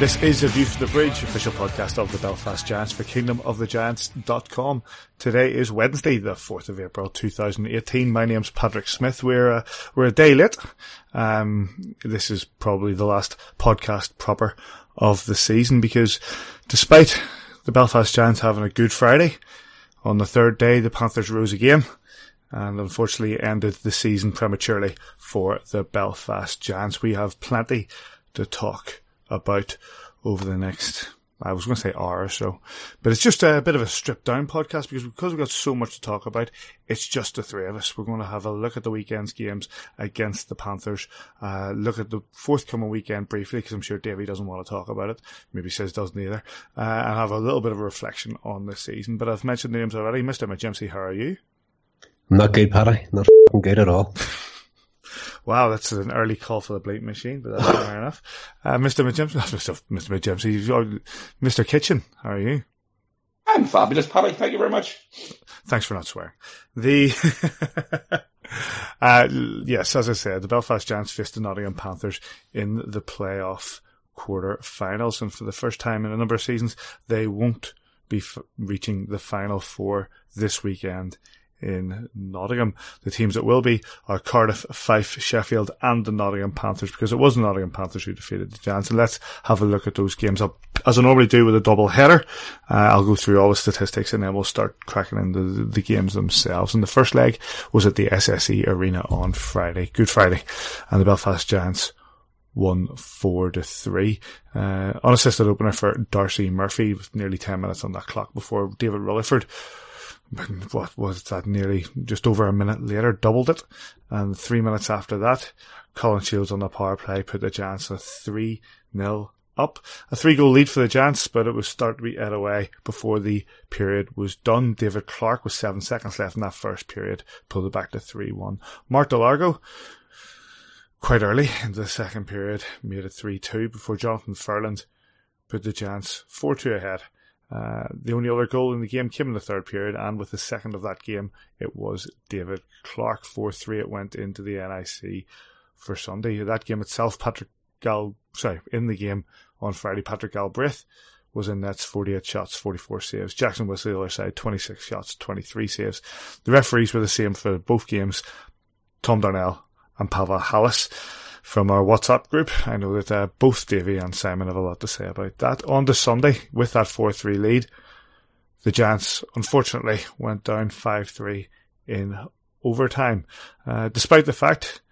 This is a View from the Bridge, official podcast of the Belfast Giants for kingdomofthegiants.com. Today is Wednesday, the 4th of April 2018. My name's Patrick Smith. We're, uh, we're a day late. Um, this is probably the last podcast proper of the season because despite the Belfast Giants having a good Friday, on the third day the Panthers rose again and unfortunately ended the season prematurely for the Belfast Giants. We have plenty to talk about over the next, I was going to say hour or so, but it's just a bit of a stripped down podcast because, because we've got so much to talk about. It's just the three of us. We're going to have a look at the weekend's games against the Panthers, uh, look at the forthcoming weekend briefly because I'm sure Davey doesn't want to talk about it. Maybe says doesn't either. Uh, and have a little bit of a reflection on the season. But I've mentioned the names already. Mr. McJimsey, how are you? I'm not good, Paddy. Not good at all. Wow, that's an early call for the bleep machine, but that's fair enough. Uh, Mr. McJimsey, Mr. Mr. McJimsey, Mr. Kitchen, how are you? I'm fabulous, Paddy. Thank you very much. Thanks for not swearing. The, uh, yes, as I said, the Belfast Giants faced the Nottingham Panthers in the playoff quarter finals. And for the first time in a number of seasons, they won't be f- reaching the final four this weekend in Nottingham. The teams that will be are Cardiff, Fife, Sheffield, and the Nottingham Panthers because it was the Nottingham Panthers who defeated the Giants. And let's have a look at those games up. As I normally do with a double header, uh, I'll go through all the statistics and then we'll start cracking into the, the games themselves. And the first leg was at the SSE Arena on Friday, Good Friday, and the Belfast Giants won four to three. Uh, unassisted opener for Darcy Murphy with nearly 10 minutes on that clock before David Rutherford what was that nearly just over a minute later doubled it and three minutes after that Colin Shields on the power play put the Giants a 3 0 up. A three goal lead for the Giants, but it was starting to be ed away before the period was done. David Clarke, with seven seconds left in that first period, pulled it back to 3 1. Mark Derlago, quite early in the second period, made it 3 2 before Jonathan Ferland put the Giants 4 2 ahead. Uh, the only other goal in the game came in the third period, and with the second of that game, it was David Clarke. 4 3 it went into the NIC for Sunday. That game itself, Patrick Gal, sorry, in the game on Friday, Patrick Galbraith was in nets, 48 shots, 44 saves. Jackson was the other side, 26 shots, 23 saves. The referees were the same for both games. Tom Darnell and Pavel Halas from our WhatsApp group. I know that uh, both Davey and Simon have a lot to say about that. On the Sunday, with that 4-3 lead, the Giants unfortunately went down 5-3 in overtime. Uh, despite the fact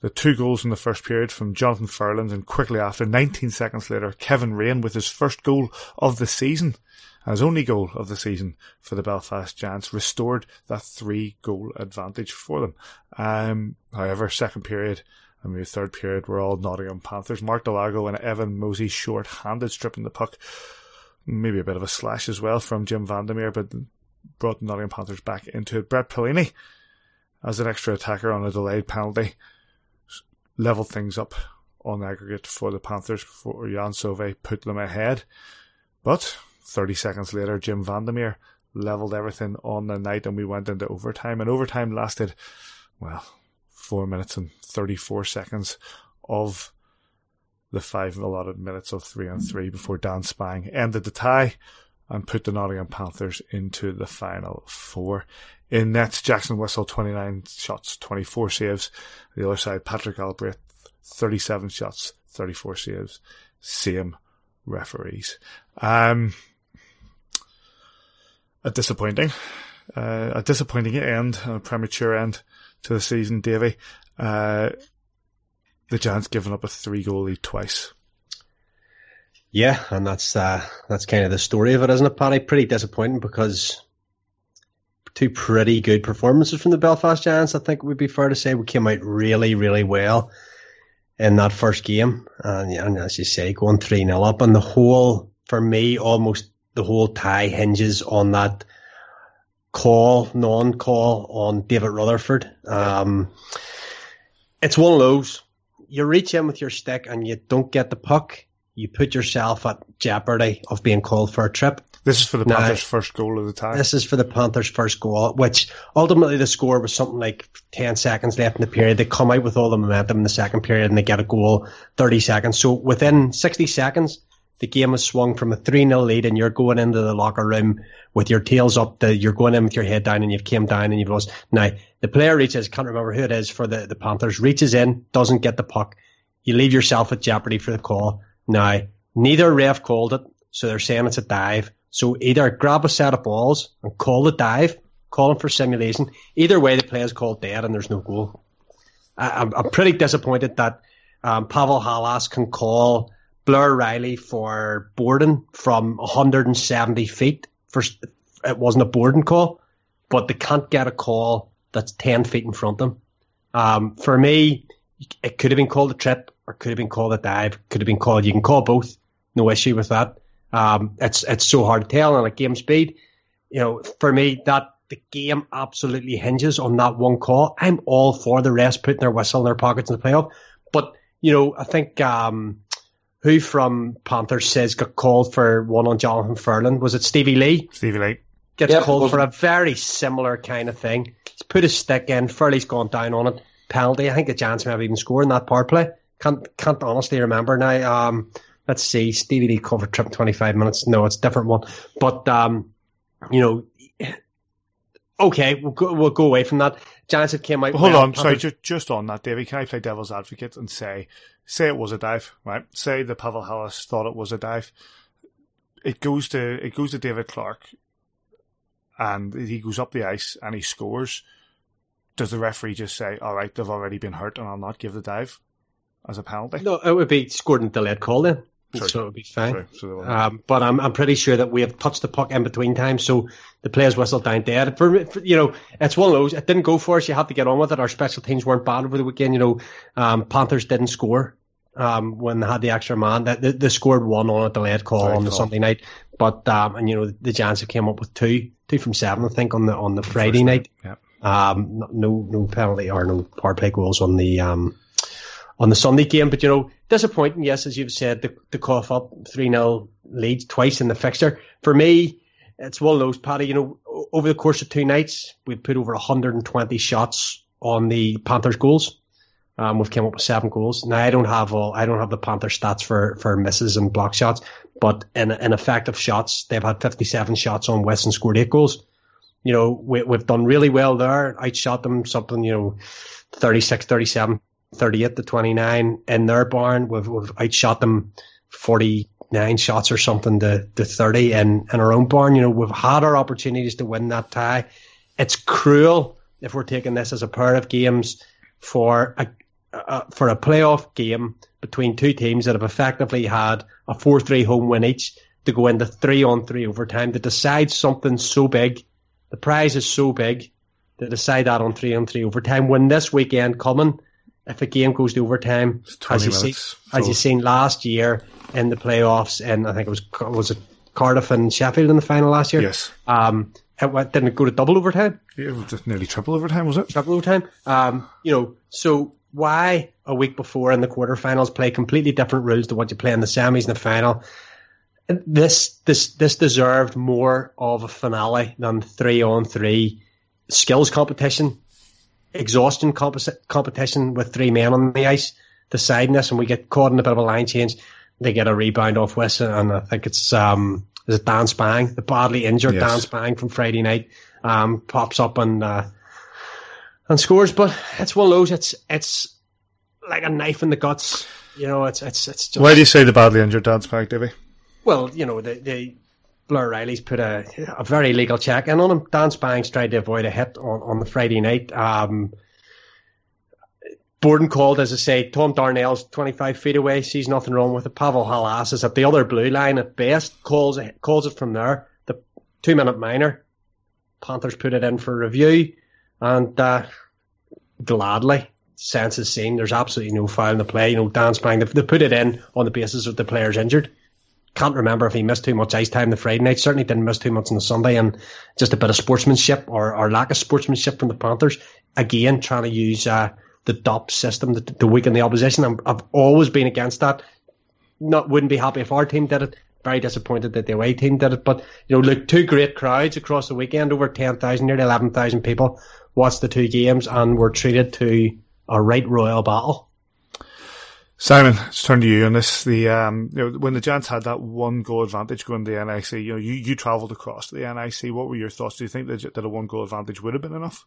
the two goals in the first period from Jonathan Ferland and quickly after, 19 seconds later, Kevin Raine with his first goal of the season, his only goal of the season for the Belfast Giants, restored that three goal advantage for them. Um, however, second period, I mean, third period were all Nottingham Panthers. Mark Derlago and Evan Mosey short-handed stripping the puck. Maybe a bit of a slash as well from Jim Vandermeer, but brought the Nottingham Panthers back into it. Brett Perlini, as an extra attacker on a delayed penalty, leveled things up on aggregate for the Panthers before Yann Sauvé put them ahead. But 30 seconds later, Jim Vandermeer leveled everything on the night and we went into overtime. And overtime lasted, well, 4 minutes and 34 seconds of the five allotted minutes of 3 on 3 before Dan Spang ended the tie and put the Nottingham Panthers into the final four. In nets, Jackson Whistle, 29 shots, 24 saves. The other side, Patrick Galbraith, 37 shots, 34 saves. Same referees. Um, a disappointing, uh, a disappointing end, a premature end to the season, Davy. Uh, the Giants giving up a three goal lead twice. Yeah, and that's uh, that's kind of the story of it, isn't it, Paddy? Pretty disappointing because two pretty good performances from the Belfast Giants. I think it would be fair to say we came out really, really well in that first game. And, and as you say, going 3 0 up. And the whole, for me, almost the whole tie hinges on that call, non call on David Rutherford. Um, it's one of those. You reach in with your stick and you don't get the puck, you put yourself at jeopardy of being called for a trip. This is for the now, Panthers' first goal of the tie. This is for the Panthers' first goal, which ultimately the score was something like 10 seconds left in the period. They come out with all the momentum in the second period and they get a goal 30 seconds. So within 60 seconds, the game has swung from a 3 0 lead and you're going into the locker room with your tails up, the, you're going in with your head down and you've came down and you've lost. Now, the player reaches, can't remember who it is for the, the Panthers, reaches in, doesn't get the puck. You leave yourself at jeopardy for the call. Now, neither ref called it, so they're saying it's a dive. So either grab a set of balls and call the dive, call him for simulation. Either way, the play is called dead and there's no goal. I, am I'm pretty disappointed that um, Pavel Halas can call Blair Riley for boarding from 170 feet. For it wasn't a boarding call, but they can't get a call that's 10 feet in front of them. Um, for me, it could have been called a trip or could have been called a dive. Could have been called. You can call both. No issue with that. Um, it's it's so hard to tell on a game speed. You know, for me, that the game absolutely hinges on that one call. I'm all for the rest putting their whistle in their pockets in the playoff, but you know, I think um, who from Panthers says got called for one on Jonathan Ferland? Was it Stevie Lee? Stevie Lee gets yep, called for a very similar kind of thing. He's put his stick in. Furley's gone down on it. Penalty. I think the Giants may have even scored in that power play. Can't can't honestly remember now. Um, let's see, Stevie Lee covered trip 25 minutes. No, it's a different one. But, um, you know, okay, we'll go, we'll go away from that. Giants had came out. Well, hold on, sorry, just, just on that, David, can I play devil's advocate and say, say it was a dive, right? Say the Pavel Halas thought it was a dive. It goes to, it goes to David Clarke, and he goes up the ice and he scores. Does the referee just say, all right, they've already been hurt and I'll not give the dive as a penalty? No, it would be scored and delayed call then. Sorry. So it would be fine. Um, but I'm I'm pretty sure that we have touched the puck in between times, so the players whistled down dead. For, for, you know, it's one of those. It didn't go for us. You have to get on with it. Our special teams weren't bad over the weekend. You know, um, Panthers didn't score um, when they had the extra man. That they, they, scored one on a delayed call on the Sunday night, but um, and you know the Giants have came up with two, two from seven, I think, on the on the, Friday night. Yeah. Um, no no penalty or no power play goals on the um on the Sunday game. But you know, disappointing, yes, as you've said, the, the cough up 3 0 leads twice in the fixture. For me, it's one of those, Paddy, you know, over the course of two nights, we've put over 120 shots on the Panthers goals. Um, we've come up with seven goals. Now I don't have all, I don't have the Panther stats for, for misses and block shots, but in, in effective shots, they've had 57 shots on West and scored eight goals. You know, we, we've done really well there. Outshot them something, you know, 36, 37 38 to 29 in their barn. We've, we've outshot them 49 shots or something to, to 30 in, in our own barn. You know, we've had our opportunities to win that tie. It's cruel if we're taking this as a pair of games for a, a for a playoff game between two teams that have effectively had a 4-3 home win each to go into three on three overtime to decide something so big. The prize is so big to decide that on three on three overtime. When this weekend coming, if a game goes to overtime, as you see, as you seen last year in the playoffs, and I think it was was it Cardiff and Sheffield in the final last year. Yes. Um, it, didn't it go to double overtime? Yeah, just nearly triple overtime, was it? Triple overtime. Um, you know, so why a week before in the quarterfinals play completely different rules to what you play in the semis and the final? This this this deserved more of a finale than three on three skills competition exhaustion comp- competition with three men on the ice deciding this, and we get caught in a bit of a line change. They get a rebound off West, and I think it's um, is it Dan Spang, the badly injured yes. Dan Spang from Friday night, um, pops up and uh, and scores. But it's one of those. It's it's like a knife in the guts. You know, it's it's it's. Just, Why do you say the badly injured Dan Spang, Davy? Well, you know, they, they Blair Riley's put a, a very legal check in on him. Dan Spangs tried to avoid a hit on, on the Friday night. Um, Borden called, as I say, Tom Darnell's 25 feet away, sees nothing wrong with it. Pavel Halas is at the other blue line at best, calls it, calls it from there. The two minute minor. Panthers put it in for review and uh, gladly sense is seen. There's absolutely no foul in the play. You know, Dan Spang, they, put it in on the basis of the player's injured. Can't remember if he missed too much ice time the Friday night. Certainly didn't miss too much on the Sunday, and just a bit of sportsmanship or, or lack of sportsmanship from the Panthers. Again, trying to use uh, the DOP system to, to weaken the opposition. i I've always been against that. Not wouldn't be happy if our team did it. Very disappointed that the away team did it. But you know, look, two great crowds across the weekend, over ten thousand, nearly eleven thousand people watched the two games and were treated to a right royal battle. Simon, let's turn to you on this. The um, you know, when the Giants had that one goal advantage going to the NIC, you know, you, you travelled across to the NIC. What were your thoughts? Do you think that, that a one goal advantage would have been enough?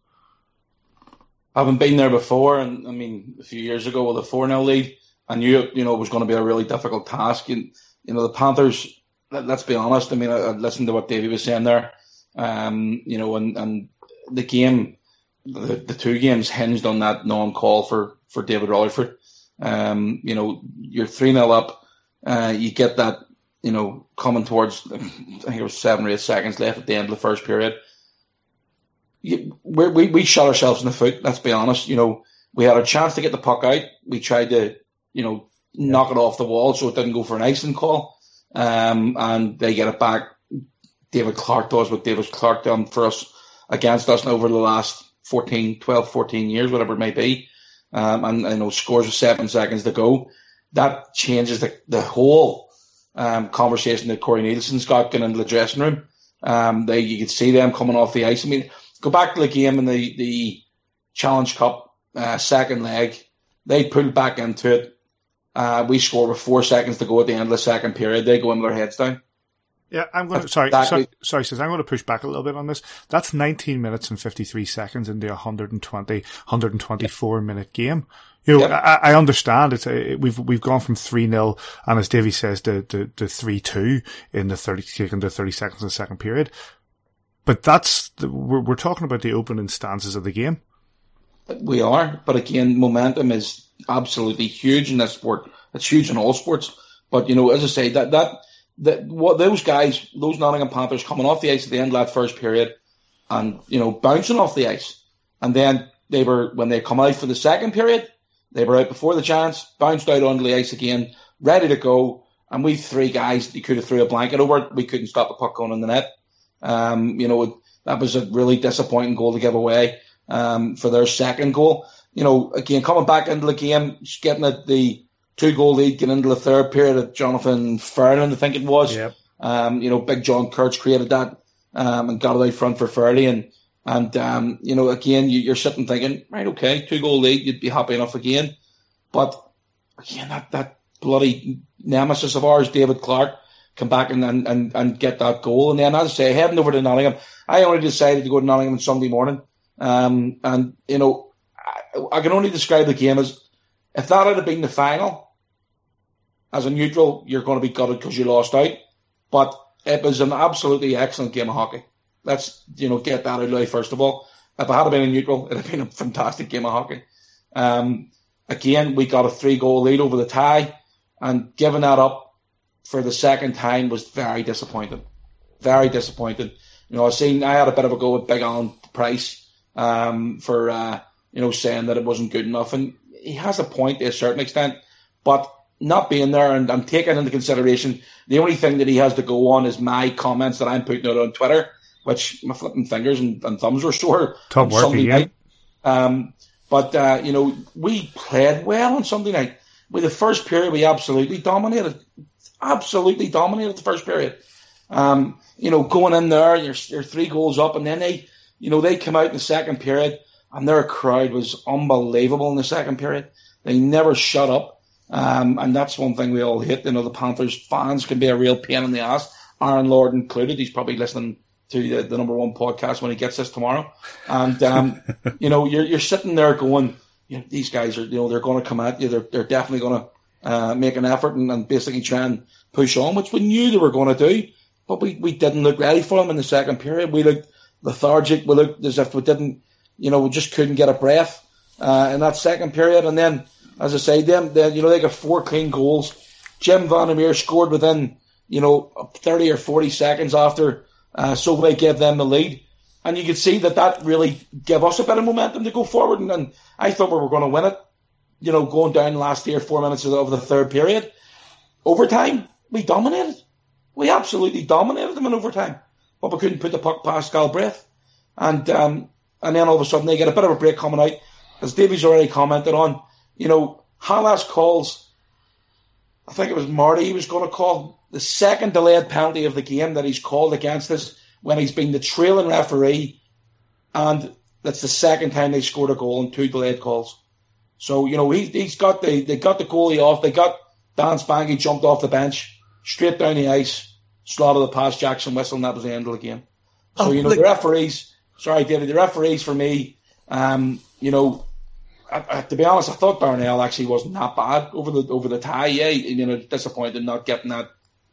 I haven't been there before, and I mean, a few years ago with a four 0 lead, I knew you know it was going to be a really difficult task. And you know, the Panthers. Let, us be honest. I mean, I, I, listened to what Davey was saying there. Um, you know, and and the game, the, the two games hinged on that non-call for for David Rutherford. Um, you know, you're 3 0 up. Uh, you get that, you know, coming towards, I think it was seven or eight seconds left at the end of the first period. You, we, we shot ourselves in the foot, let's be honest. You know, we had a chance to get the puck out. We tried to, you know, knock it off the wall so it didn't go for an icing call. Um, and they get it back. David Clarke does what David Clarke done for us against us over the last 14, 12, 14 years, whatever it may be um, and you know scores with seven seconds to go, that changes the the whole um, conversation that Corey Neilson's got going into the dressing room. Um, they you could see them coming off the ice. I mean, go back to the game in the the Challenge Cup uh, second leg. They pulled back into it. Uh, we score with four seconds to go at the end of the second period. They go in with their heads down. Yeah, I'm going to, sorry, exactly. sorry, sorry, I'm going to push back a little bit on this. That's 19 minutes and 53 seconds into a 120, 124 yep. minute game. You know, yep. I, I, understand it's a, we've, we've gone from 3-0 and as Davey says to, to, to 3-2 in the 30, in the 30 seconds of the second period. But that's, the, we're, we're talking about the opening stances of the game. We are, but again, momentum is absolutely huge in this sport. It's huge in all sports. But, you know, as I say, that, that, that what those guys, those Nottingham Panthers coming off the ice at the end of that first period and, you know, bouncing off the ice. And then they were, when they come out for the second period, they were out before the chance, bounced out onto the ice again, ready to go. And we three guys, you could have threw a blanket over. We couldn't stop the puck going in the net. Um, you know, that was a really disappointing goal to give away, um, for their second goal. You know, again, coming back into the game, getting at the, two goal lead getting into the third period of Jonathan Ferland, I think it was. Yep. Um, you know, Big John Kurtz created that um, and got it out front for Fairley. And, and um, you know, again, you, are sitting thinking, right, okay, two goal lead, you'd be happy enough again. But again, that, that bloody nemesis of ours, David Clarke, come back and, and, and get that goal. And then, as I say, heading over to Nottingham, I only decided to go to Nottingham on Sunday morning. Um, and, you know, I, I can only describe the game as if that had been the final, as a neutral, you're going to be gutted because you lost out. But it was an absolutely excellent game of hockey. Let's you know get that out of the way first of all. If I had been a neutral, it'd have been a fantastic game of hockey. Um, again, we got a three goal lead over the tie, and giving that up for the second time was very disappointing. Very disappointing. You know, I seen I had a bit of a go with Big Alan Price um, for uh, you know saying that it wasn't good enough, and he has a point to a certain extent, but not being there and, and taking into consideration the only thing that he has to go on is my comments that I'm putting out on Twitter, which my flipping fingers and, and thumbs were sore. Top work Sunday again. night. Um, but uh, you know, we played well on Sunday night. With the first period, we absolutely dominated, absolutely dominated the first period. Um, you know, going in there, you're, you're three goals up, and then they, you know, they come out in the second period and their crowd was unbelievable in the second period. They never shut up. Um, and that's one thing we all hate. You know, the Panthers fans can be a real pain in the ass. Aaron Lord included. He's probably listening to the, the number one podcast when he gets this tomorrow. And, um, you know, you're, you're sitting there going, you know, these guys are, you know, they're going to come at you. They're, they're definitely going to, uh, make an effort and, and basically try and push on, which we knew they were going to do. But we, we didn't look ready for them in the second period. We looked lethargic. We looked as if we didn't, you know, we just couldn't get a breath uh, in that second period. And then, as I say, them, they, you know, they got four clean goals. Jim Van Vandermeer scored within, you know, 30 or 40 seconds after uh, Sauvé gave them the lead. And you could see that that really gave us a bit of momentum to go forward. And, and I thought we were going to win it, you know, going down last year, four minutes of the third period. Overtime, we dominated. We absolutely dominated them in overtime. But we couldn't put the puck past Galbraith. And, um, and then all of a sudden they get a bit of a break coming out. As Davies already commented on, you know, Halas calls, I think it was Marty he was going to call the second delayed penalty of the game that he's called against us when he's been the trailing referee, and that's the second time they scored a goal in two delayed calls. So you know he he's got the they got the goalie off. They got Dan Spanky jumped off the bench straight down the ice, slotted the pass Jackson Whistle, and that was the end of the game. So oh, you know the referees. Sorry, David. The referees for me, um, you know, I, I, to be honest, I thought Darnell actually wasn't that bad over the over the tie. Yeah, you know, disappointed not getting that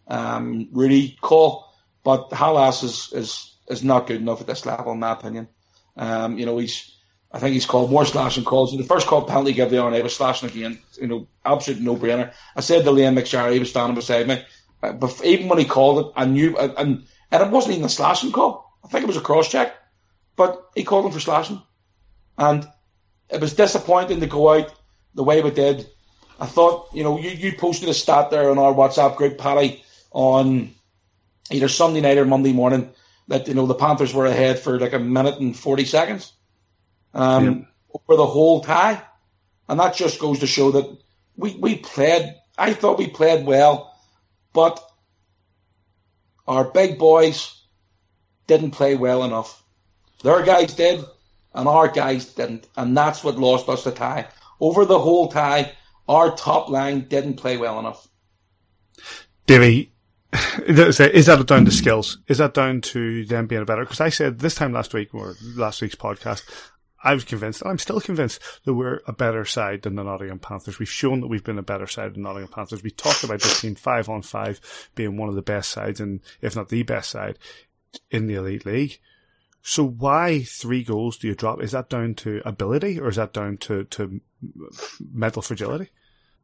um, Rudy call. But Halas is, is is not good enough at this level, in my opinion. Um, you know, he's I think he's called more slashing calls. The first call penalty gave the RNA was slashing again. You know, absolute no brainer. I said to Liam McSharry, he was standing beside me. But even when he called it, I knew, and and it wasn't even a slashing call. I think it was a cross check, but he called him for slashing, and it was disappointing to go out the way we did. I thought, you know, you, you posted a stat there on our WhatsApp group, Paddy, on either Sunday night or Monday morning that you know the Panthers were ahead for like a minute and forty seconds um, over the whole tie, and that just goes to show that we we played. I thought we played well, but our big boys didn't play well enough. Their guys did, and our guys didn't, and that's what lost us the tie. Over the whole tie, our top line didn't play well enough. Davy, is that down to skills? Is that down to them being better? Because I said this time last week or last week's podcast, I was convinced, and I'm still convinced that we're a better side than the Nottingham Panthers. We've shown that we've been a better side than Nottingham Panthers. We talked about this team five on five being one of the best sides, and if not the best side in the elite league. So why three goals do you drop? Is that down to ability or is that down to, to mental fragility?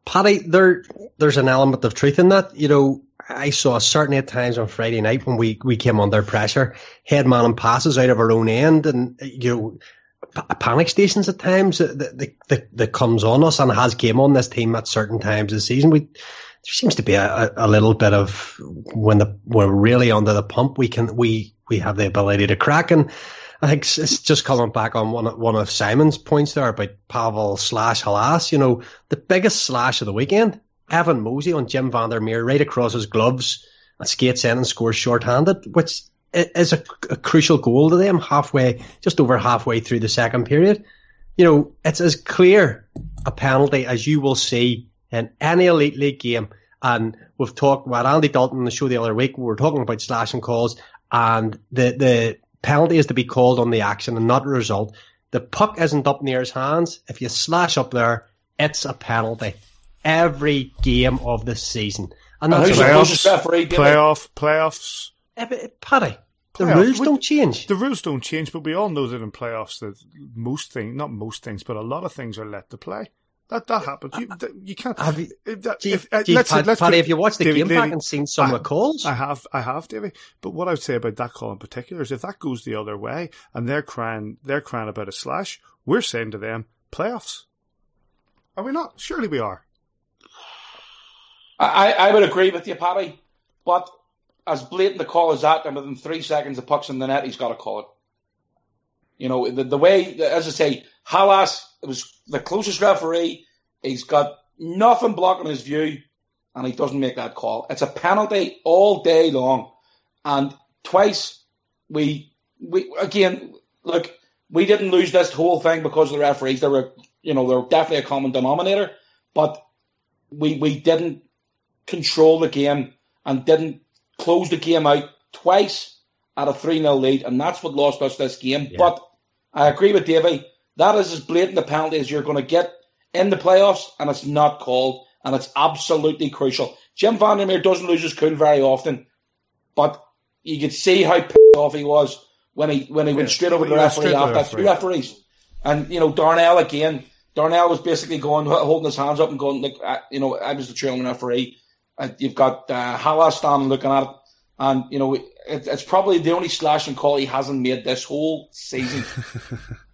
Paddy, there there's an element of truth in that. You know, I saw certainly at times on Friday night when we, we came under pressure, headman and passes out of our own end, and you know, panic stations at times that, that, that, that comes on us and has came on this team at certain times this season. We there seems to be a, a little bit of when the we're really under the pump, we can we we have the ability to crack and. I think it's just coming back on one of, one of Simon's points there about Pavel slash Halas. You know, the biggest slash of the weekend, Evan Mosey on Jim Vandermeer right across his gloves and skates in and scores short-handed, which is a, a crucial goal to them halfway, just over halfway through the second period. You know, it's as clear a penalty as you will see in any elite league game. And we've talked about Andy Dalton on the show the other week. We were talking about slashing calls, and the the penalty is to be called on the action and not the result. The puck isn't up near his hands. If you slash up there, it's a penalty. Every game of the season. And that's playoffs, playoff, playoffs. Yeah, but, eh, Paddy, the playoff, rules don't change. The rules don't change, but we all know that in playoffs that most things, not most things, but a lot of things are let to play. That that happens. You you can't. Have you, that, you, if, uh, let's, Paddy, let's Paddy, have you watched the Davey, game back and seen some I, of the calls? I have, I have, Davey. But what I would say about that call in particular is if that goes the other way and they're crying, they're crying about a slash, we're saying to them, playoffs. Are we not? Surely we are. I, I would agree with you, Paddy. But as blatant the call as that, and within three seconds the puck's in the net, he's got to call it. You know, the, the way, as I say, Halas was the closest referee. He's got nothing blocking his view, and he doesn't make that call. It's a penalty all day long, and twice we we again look. We didn't lose this whole thing because of the referees. There were, you know, there were definitely a common denominator, but we we didn't control the game and didn't close the game out twice at a 3 0 lead, and that's what lost us this game. Yeah. But I agree with Davey. That is as blatant a penalty as you're going to get in the playoffs, and it's not called, and it's absolutely crucial. Jim Vandermeer doesn't lose his cool very often, but you could see how pissed off he was when he when he yeah, went straight over to the referee after referee. two referees. And you know Darnell again. Darnell was basically going holding his hands up and going, like, you know, I was the trailing referee. Uh, you've got uh, Halas standing looking at it. And you know it, it's probably the only slashing call he hasn't made this whole season.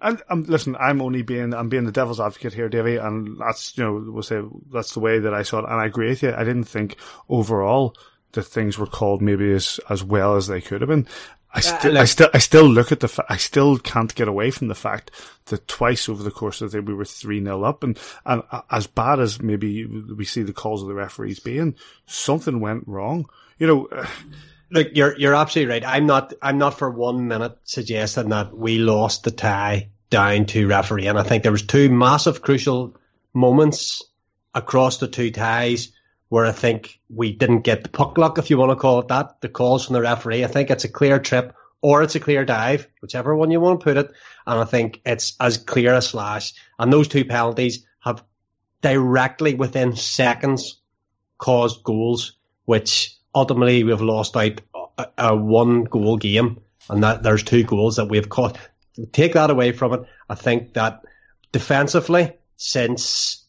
And um, listen, I'm only being I'm being the devil's advocate here, Davey, and that's you know we'll say that's the way that I saw it, and I agree with you. I didn't think overall that things were called maybe as as well as they could have been. I still, uh, I still, I still look at the, fa- I still can't get away from the fact that twice over the course of the day we were 3 0 up and, and as bad as maybe we see the calls of the referees being, something went wrong. You know, Look, you're you're absolutely right. I'm not I'm not for one minute suggesting that we lost the tie down to referee, and I think there was two massive crucial moments across the two ties where I think we didn't get the puck luck, if you want to call it that, the calls from the referee. I think it's a clear trip or it's a clear dive, whichever one you want to put it. And I think it's as clear as slash. And those two penalties have directly within seconds caused goals, which ultimately we've lost out a, a one goal game, and that there's two goals that we've caught. Take that away from it. I think that defensively, since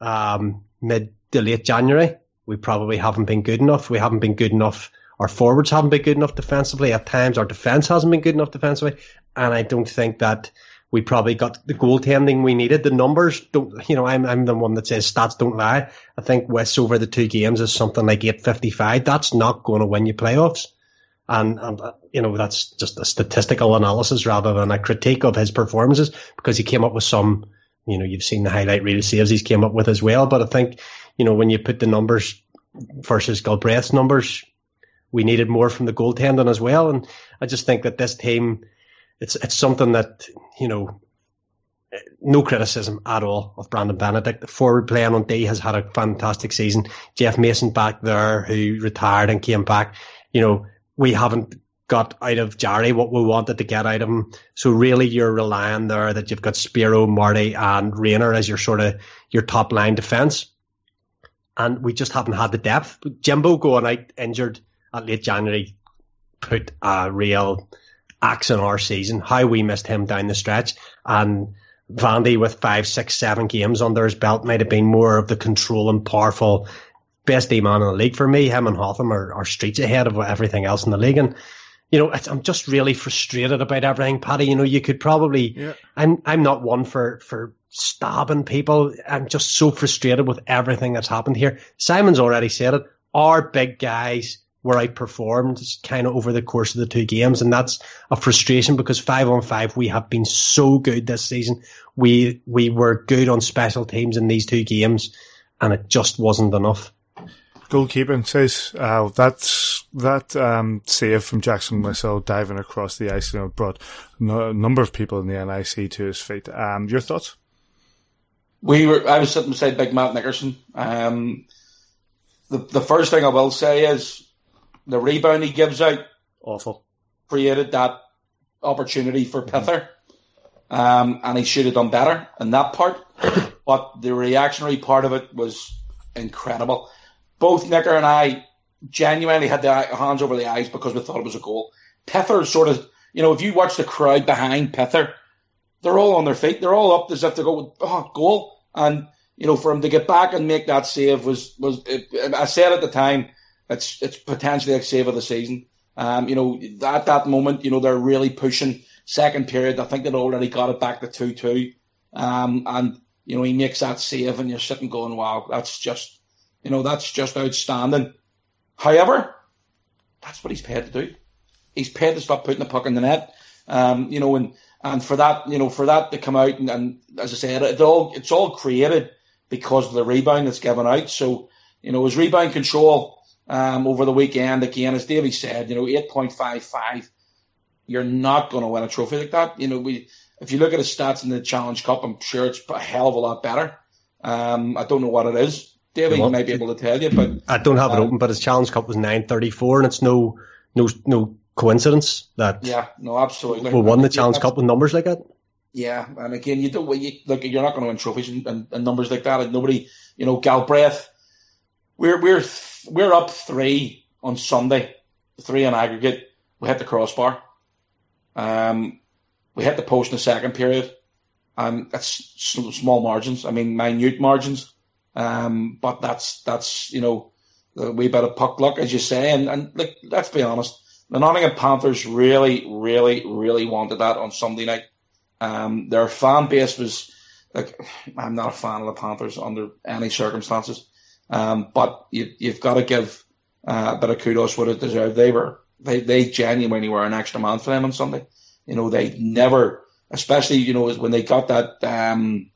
um, mid to late January, we probably haven't been good enough. We haven't been good enough. Our forwards haven't been good enough defensively. At times, our defense hasn't been good enough defensively, and I don't think that we probably got the goaltending we needed. The numbers don't, you know, I'm, I'm the one that says stats don't lie. I think West over the two games is something like 855. That's not going to win you playoffs. And, and, uh, you know, that's just a statistical analysis rather than a critique of his performances because he came up with some, you know, you've seen the highlight reel saves he's came up with as well. But I think, you know, when you put the numbers versus Galbraith's numbers, we needed more from the goaltending as well. And I just think that this team, it's it's something that you know no criticism at all of Brandon Benedict. The forward playing on D has had a fantastic season. Jeff Mason back there who retired and came back. You know, we haven't got out of Jarry what we wanted to get out of him. So really you're relying there that you've got Spiro, Marty and Rayner as your sort of your top line defence. And we just haven't had the depth. Jimbo going out injured at late January put a real axe in our season, how we missed him down the stretch. And Vandy with five, six, seven games under his belt might have been more of the controlling, powerful, best D man in the league for me. Him and Hotham are, are streets ahead of everything else in the league. And, you know, I'm just really frustrated about everything, Paddy. You know, you could probably, yeah. I'm, I'm not one for, for stabbing people. I'm just so frustrated with everything that's happened here. Simon's already said it. Our big guys, were outperformed kind of over the course of the two games, and that's a frustration because five on five we have been so good this season. We we were good on special teams in these two games, and it just wasn't enough. Goalkeeping says uh, that's that um, save from Jackson Whistle diving across the ice you know, brought a number of people in the NIC to his feet. Um, your thoughts? We were. I was sitting beside Big Matt Nickerson. Um, the the first thing I will say is the rebound he gives out, awful, created that opportunity for Pither, um, and he should have done better in that part. but the reactionary part of it was incredible. Both Nicker and I genuinely had the hands over the eyes because we thought it was a goal. Pither sort of, you know, if you watch the crowd behind Pither, they're all on their feet. They're all up as if to go, oh, goal. And, you know, for him to get back and make that save was, was, I said at the time, it's it's potentially a save of the season. Um, you know, at that moment, you know, they're really pushing second period. I think they'd already got it back to 2 2. Um, and, you know, he makes that save and you're sitting going, wow, that's just, you know, that's just outstanding. However, that's what he's paid to do. He's paid to stop putting the puck in the net. Um, you know, and, and for that, you know, for that to come out and, and as I said, it all, it's all created because of the rebound that's given out. So, you know, his rebound control, um, over the weekend. Again, as Davey said, you know, 8.55, you're not going to win a trophy like that. You know, we, if you look at his stats in the Challenge Cup, I'm sure it's a hell of a lot better. Um, I don't know what it is. Davey might be able to tell you, but I don't have um, it open. But his Challenge Cup was 9.34, and it's no, no, no coincidence that yeah, no, absolutely. We won the Challenge Cup with numbers like that. Yeah, and again, you don't you, look. You're not going to win trophies and, and, and numbers like that. And nobody, you know, Galbraith we're we're we're up three on Sunday, three on aggregate. We hit the crossbar. Um, we hit the post in the second period. Um, that's small margins. I mean, minute margins. Um, but that's that's you know a wee bit of puck luck, as you say. And, and like, let's be honest, the Nottingham Panthers really, really, really wanted that on Sunday night. Um, their fan base was like, I'm not a fan of the Panthers under any circumstances. Um, but you, you've got to give uh, a bit of kudos what it deserved. They were, they, they genuinely were an extra man for them on Sunday. You know, they never, especially, you know, when they got that, um,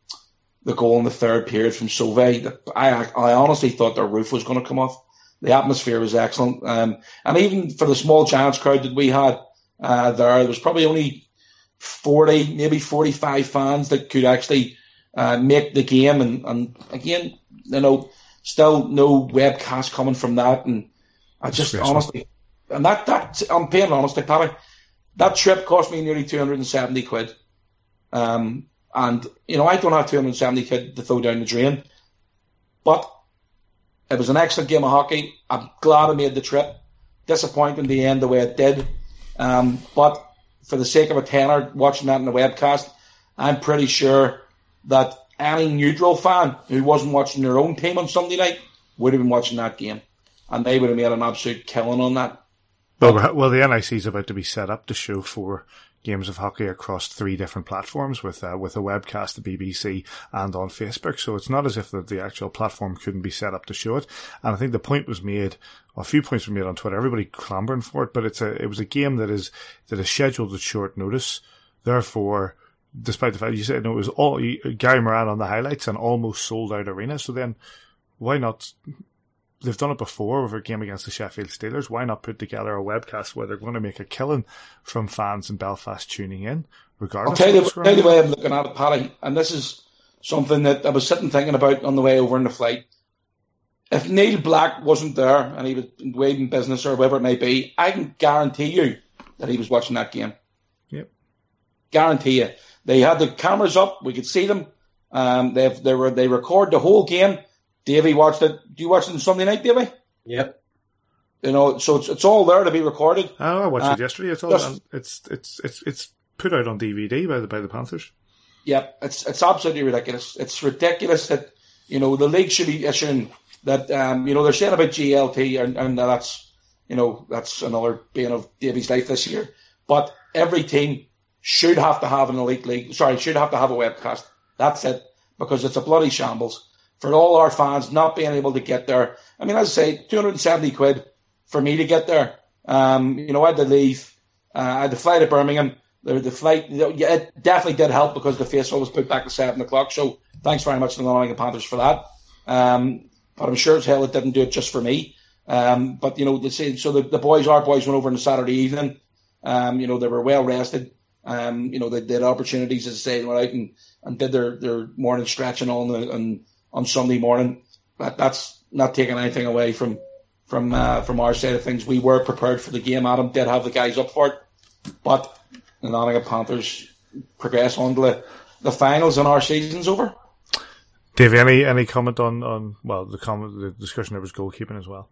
the goal in the third period from Sauvé, I, I honestly thought their roof was going to come off. The atmosphere was excellent. Um, and even for the small Giants crowd that we had, uh, there, there was probably only 40, maybe 45 fans that could actually, uh, make the game. And, and again, you know, still no webcast coming from that. And I just honestly, and that, that, I'm paying honest, Paddy, that trip cost me nearly 270 quid. Um, and, you know, I don't have 270 quid to throw down the drain, but it was an excellent game of hockey. I'm glad I made the trip. Disappointing the end the way it did. Um, but for the sake of a tenner, watching that in the webcast, I'm pretty sure that any neutral fan who wasn't watching their own team on Sunday night would have been watching that game. And they would have made an absolute killing on that. Well, well, the NIC is about to be set up to show four games of hockey across three different platforms with uh, with a webcast, the BBC, and on Facebook. So it's not as if the, the actual platform couldn't be set up to show it. And I think the point was made, a few points were made on Twitter. Everybody clamoring for it, but it's a it was a game that is that is scheduled at short notice. Therefore, despite the fact you said no, it was all Gary Moran on the highlights and almost sold out arena. So then, why not they've done it before with a game against the Sheffield Steelers. Why not put together a webcast where they're going to make a killing from fans in Belfast tuning in, regardless? I'll tell you, tell you the way I'm looking at it, Paddy, and this is something that I was sitting thinking about on the way over in the flight. If Neil Black wasn't there and he was waiting business or whatever it may be, I can guarantee you that he was watching that game. Yep. Guarantee you. They had the cameras up. We could see them. Um, they they were they record the whole game Davey watched it. Do you watch it on Sunday night, Davey? Yep. You know, so it's it's all there to be recorded. Oh, I watched uh, it yesterday. It's all just, it's it's it's it's put out on DVD by the by the Panthers. Yep, it's it's absolutely ridiculous. It's ridiculous that you know the league should be issuing that. Um, you know they're saying about GLT, and, and that's you know that's another bane of Davy's life this year. But every team should have to have an elite league. Sorry, should have to have a webcast. That's it because it's a bloody shambles for all our fans not being able to get there. I mean, as I say, 270 quid for me to get there. Um, you know, I had to leave. Uh, I had to fly to Birmingham. The, the flight, it definitely did help because the face was put back to seven o'clock. So thanks very much to the Nottingham Panthers for that. Um, but I'm sure as hell it didn't do it just for me. Um, but you know, the, so the, the boys, our boys went over on Saturday evening. Um, you know, they were well rested. Um, you know, they, they had opportunities, as I say, went out and, and did their, their morning stretching on the, and on Sunday morning. That, that's not taking anything away from from uh, from our side of things. We were prepared for the game. Adam did have the guys up for it, but the Nottingham Panthers progress on to the, the finals, and our season's over. Dave, any any comment on, on well the comment the discussion there was goalkeeping as well.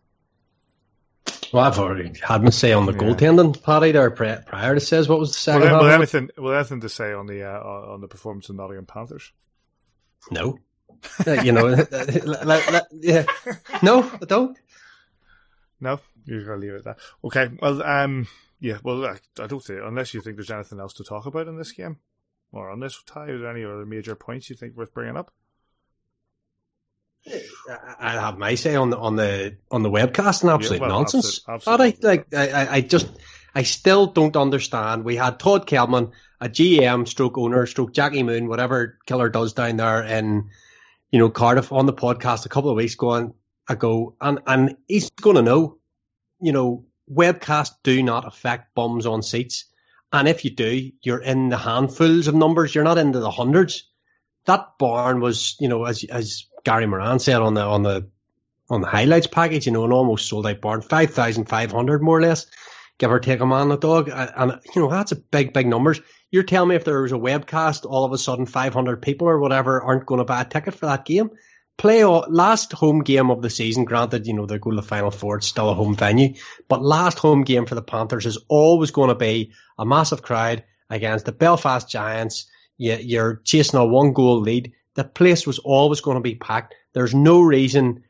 Well, I've already had my say on the yeah. goaltending, Paddy. There prior to says what was the second. Well, well anything, well, anything to say on the uh, on the performance of Nottingham Panthers? No. Uh, you know, yeah. No, I don't. No, you're gonna leave it at that. Okay. Well, um, yeah. Well, I, I don't think unless you think there's anything else to talk about in this game or on this tie. Are there any other major points you think worth bringing up? I have my say on the on the on the webcast and absolute yeah, well, nonsense. Absolute, absolute. But I like I, I just I still don't understand. We had Todd Kelman, a GM, stroke owner, stroke Jackie Moon, whatever Killer does down there in you know, Cardiff on the podcast a couple of weeks ago, ago and, and he's going to know, you know, webcasts do not affect bums on seats. And if you do, you're in the handfuls of numbers. You're not into the hundreds. That barn was, you know, as as Gary Moran said on the on the on the highlights package, you know, an almost sold out barn, five thousand five hundred more or less, give or take a man a dog, and, you know that's a big big numbers. You're telling me if there was a webcast, all of a sudden 500 people or whatever aren't going to buy a ticket for that game? Play last home game of the season. Granted, you know they're going to the final four. It's still a home venue, but last home game for the Panthers is always going to be a massive crowd against the Belfast Giants. You're chasing a one goal lead. The place was always going to be packed. There's no reason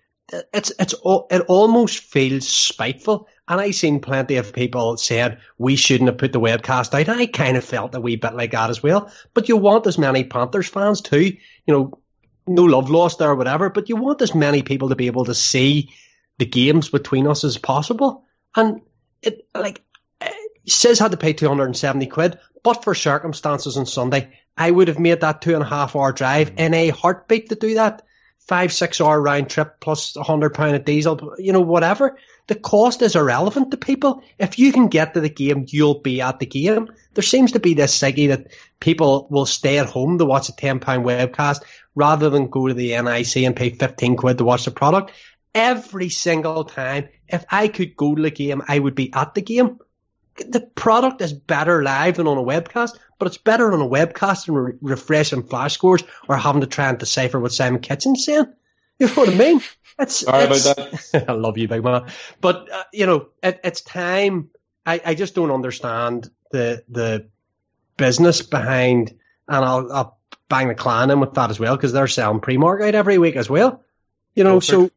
it's it's it almost feels spiteful. And I've seen plenty of people said we shouldn't have put the webcast out. I kind of felt a wee bit like that as well. But you want as many Panthers fans too, you know, no love lost there or whatever. But you want as many people to be able to see the games between us as possible. And it like eh, says had to pay two hundred and seventy quid, but for circumstances on Sunday, I would have made that two and a half hour drive mm. in a heartbeat to do that five, six hour round trip plus a hundred pound of diesel, you know, whatever. The cost is irrelevant to people. If you can get to the game, you'll be at the game. There seems to be this psyche that people will stay at home to watch a ten pound webcast rather than go to the NIC and pay fifteen quid to watch the product. Every single time, if I could go to the game, I would be at the game the product is better live than on a webcast, but it's better on a webcast than re- refreshing flash scores or having to try and decipher what Simon Kitchen's saying. You know what I mean? It's, Sorry it's, about that. I love you, big man. But uh, you know, it, it's time. I, I just don't understand the the business behind, and I'll, I'll bang the clan in with that as well because they're selling pre-mark out every week as well. You know, Guildford.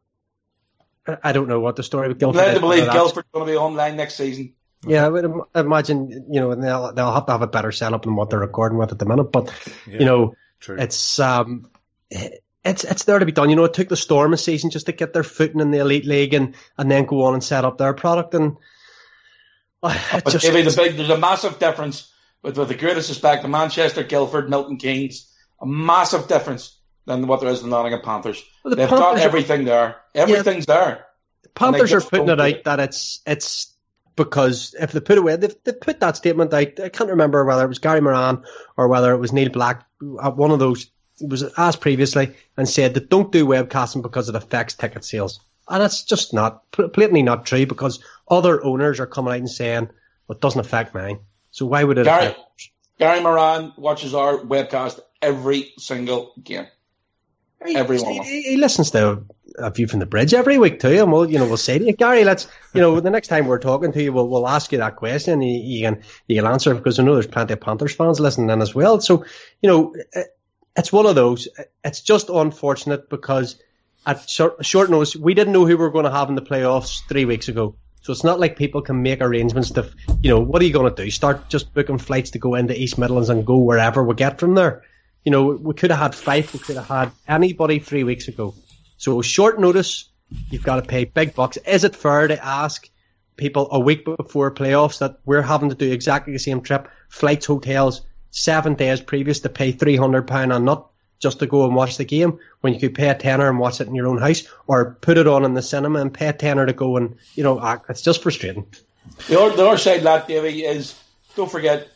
so I don't know what the story with Guildford Glad is, to believe Guildford's going to be online next season. Yeah, I would im- imagine you know they'll they'll have to have a better setup than what they're recording with at the minute. But you know, True. it's um, it's it's there to be done. You know, it took the Storm a season just to get their footing in the elite league and and then go on and set up their product. And uh, But just Davey, the big, there's a massive difference with, with the greatest respect, the Manchester, Guildford, Milton Keynes, a massive difference than what there is in the Nottingham Panthers. Well, the They've Panthers got are- everything there. Everything's there. Panthers are putting it out it. that it's it's because if they put away they've, they put that statement out. I can't remember whether it was Gary Moran or whether it was Neil Black. uh, One of those was asked previously and said that don't do webcasting because it affects ticket sales, and it's just not blatantly not true because other owners are coming out and saying well, it doesn't affect mine. So why would it? Gary, affect Gary Moran watches our webcast every single game. Every he, he, listens to a view from the bridge every week too, and we'll you know we'll say to you, Gary, let's you know the next time we're talking to you, we'll we'll ask you that question. You, you can you can answer because I know there's plenty of Panthers fans listening in as well. So you know it, it's one of those. Eh, it's just unfortunate because at short, short notice we didn't know who we were going to have in the playoffs three weeks ago. So it's not like people can make arrangements to, you know, what are you going to do? Start just booking flights to go into East Midlands and go wherever we get from there. You know, we could have had five, we could have had anybody three weeks ago. So short notice, you've got to pay big bucks. Is it fair to ask people a week before playoffs that we're having to do exactly the same trip, flights, hotels, seven days previous to pay three hundred pound a nut just to go and watch the game when you could pay a tenner and watch it in your own house, or put it on in the cinema and pay a tenner to go and you know, act. it's just frustrating. The other, the other side of that, Davey, is don't forget,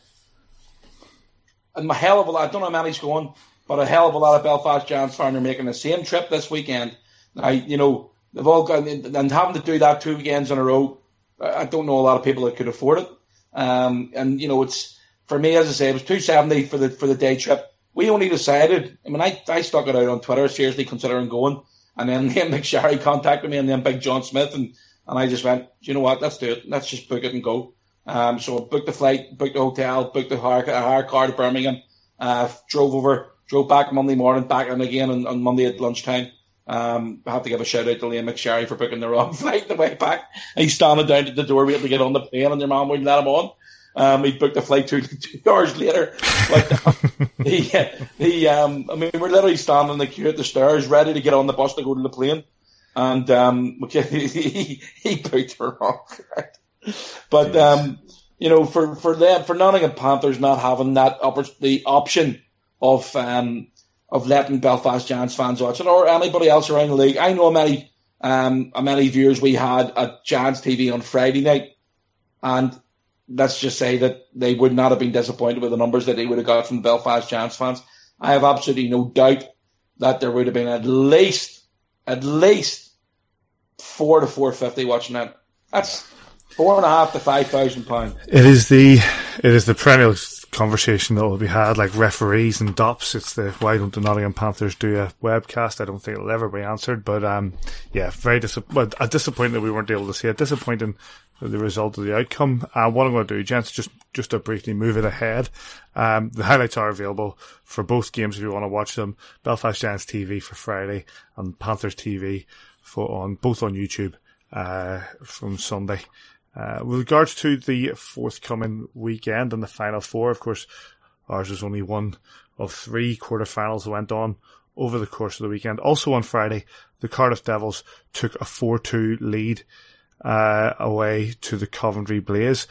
and a hell of a lot, I don't know how many's going, but a hell of a lot of Belfast Giants fans are making the same trip this weekend. I, you know, they've all got, and having to do that two weekends in a row, I don't know a lot of people that could afford it. Um, and, you know, it's, for me, as I say, it was 270 for the, for the day trip. We only decided, I mean, I, I stuck it out on Twitter, seriously considering going. And then Liam McSherry contacted me and then Big John Smith and, and I just went, you know what, let's do it. Let's just book it and go. Um, so booked the flight, booked the hotel, booked the hire, a hire car to Birmingham, uh, drove over, drove back Monday morning, back in again on, on Monday at lunchtime. Um, I have to give a shout out to Liam McSherry for booking the wrong flight the way back. He's standing down at the door waiting to get on the plane and your mum wouldn't let him on. Um, he booked the flight two, two hours later. Like, he, he, um, I mean, we're literally standing in the queue at the stairs, ready to get on the bus to go to the plane. And, um, he, he booked the wrong flight. But, um, you know, for, for them, for Nottingham Panthers not having that oppor- the option of, um, of letting Belfast Giants fans watch it or anybody else around the league. I know how many, um, many viewers we had at Giants TV on Friday night. And let's just say that they would not have been disappointed with the numbers that they would have got from Belfast Giants fans. I have absolutely no doubt that there would have been at least, at least four to four fifty watching that. That's four and a half to five thousand pounds. It is the it is the perennial conversation that will be had, like referees and dops. It's the why don't the Nottingham Panthers do a webcast? I don't think it'll ever be answered. But um, yeah, very dis- well, uh, disappointed that we weren't able to see it. Disappointing the result of the outcome. Uh, what I'm going to do, gents, just just to briefly move it ahead. Um, the highlights are available for both games if you want to watch them. Belfast Giants TV for Friday and Panthers TV for on both on YouTube uh, from Sunday. Uh, with regards to the forthcoming weekend and the final four, of course, ours is only one of three quarterfinals that went on over the course of the weekend. Also on Friday, the Cardiff Devils took a 4-2 lead uh, away to the Coventry Blaze.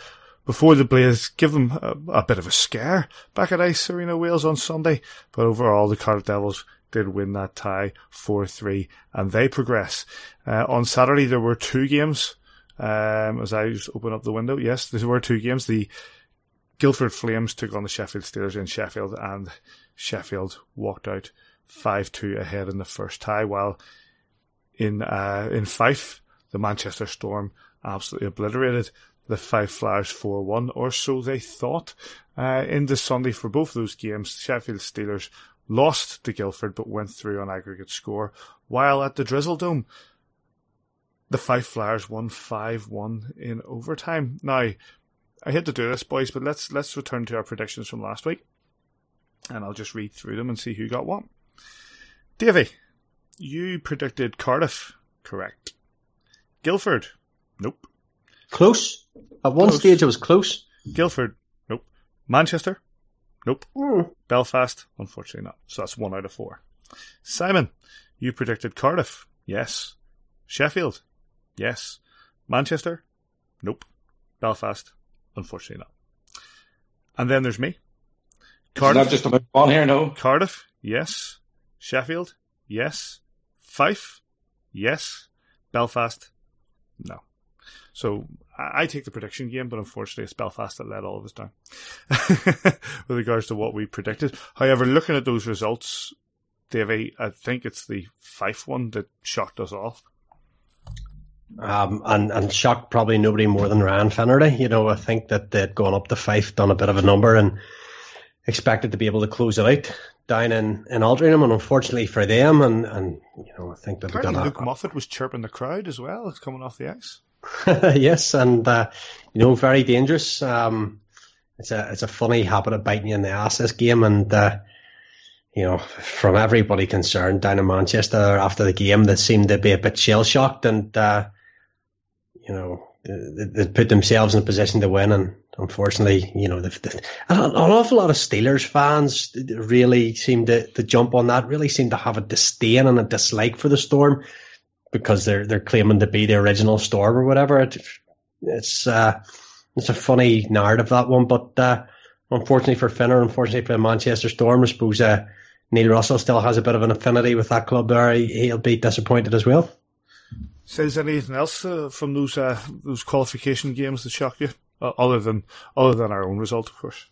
Before the Blaze give them a, a, bit of a scare back at Ice Arena Wales on Sunday, but overall the Cardiff Devils did win that tie 4-3 and they progress. Uh, on Saturday there were two games. Um, as I just open up the window, yes, there were two games. The Guildford Flames took on the Sheffield Steelers in Sheffield and Sheffield walked out 5-2 ahead in the first tie while in, uh, in Fife, the Manchester Storm absolutely obliterated the Fife Flyers 4-1 or so they thought. Uh, in the Sunday for both those games, Sheffield Steelers lost to Guildford but went through on aggregate score, while at the Drizzle Dome, the Fife Flyers won 5-1 in overtime. Now, I hate to do this, boys, but let's let's return to our predictions from last week, and I'll just read through them and see who got what. Davy, you predicted Cardiff, correct? Guildford, nope. Close. At one close. stage, it was close. Guildford, nope. Manchester, Nope. Mm. Belfast, unfortunately not. So that's one out of four. Simon, you predicted Cardiff. Yes. Sheffield. Yes. Manchester. Nope. Belfast. Unfortunately not. And then there's me. Cardiff. Not just a on here, no. Cardiff. Yes. Sheffield. Yes. Fife. Yes. Belfast. No. So I take the prediction game, but unfortunately it's Belfast that led all of us down with regards to what we predicted. However, looking at those results, Davey, I think it's the Fife one that shocked us off. Um, and, and shocked probably nobody more than Ryan Finnerty. You know, I think that they'd gone up to Fife, done a bit of a number, and expected to be able to close it out down in, in Altrincham, and unfortunately for them, and, and you know, I think that Apparently Luke Moffatt was chirping the crowd as well, coming off the ice. yes, and uh, you know, very dangerous. Um, it's a it's a funny habit of biting you in the ass this game, and uh, you know, from everybody concerned down in Manchester after the game, they seemed to be a bit shell shocked, and uh, you know, they, they, put themselves in a position to win, and unfortunately, you know, they've, they've, an, an awful lot of Steelers fans really seem to, to jump on that, really seem to have a disdain and a dislike for the Storm because they're they're claiming to be the original Storm or whatever. It, it's uh, it's a funny narrative that one, but uh, unfortunately for Finner, unfortunately for the Manchester Storm, I suppose uh, Neil Russell still has a bit of an affinity with that club there. He, will be disappointed as well. Says anything else uh, from those uh, those qualification games that shocked you, uh, other than other than our own result, of course?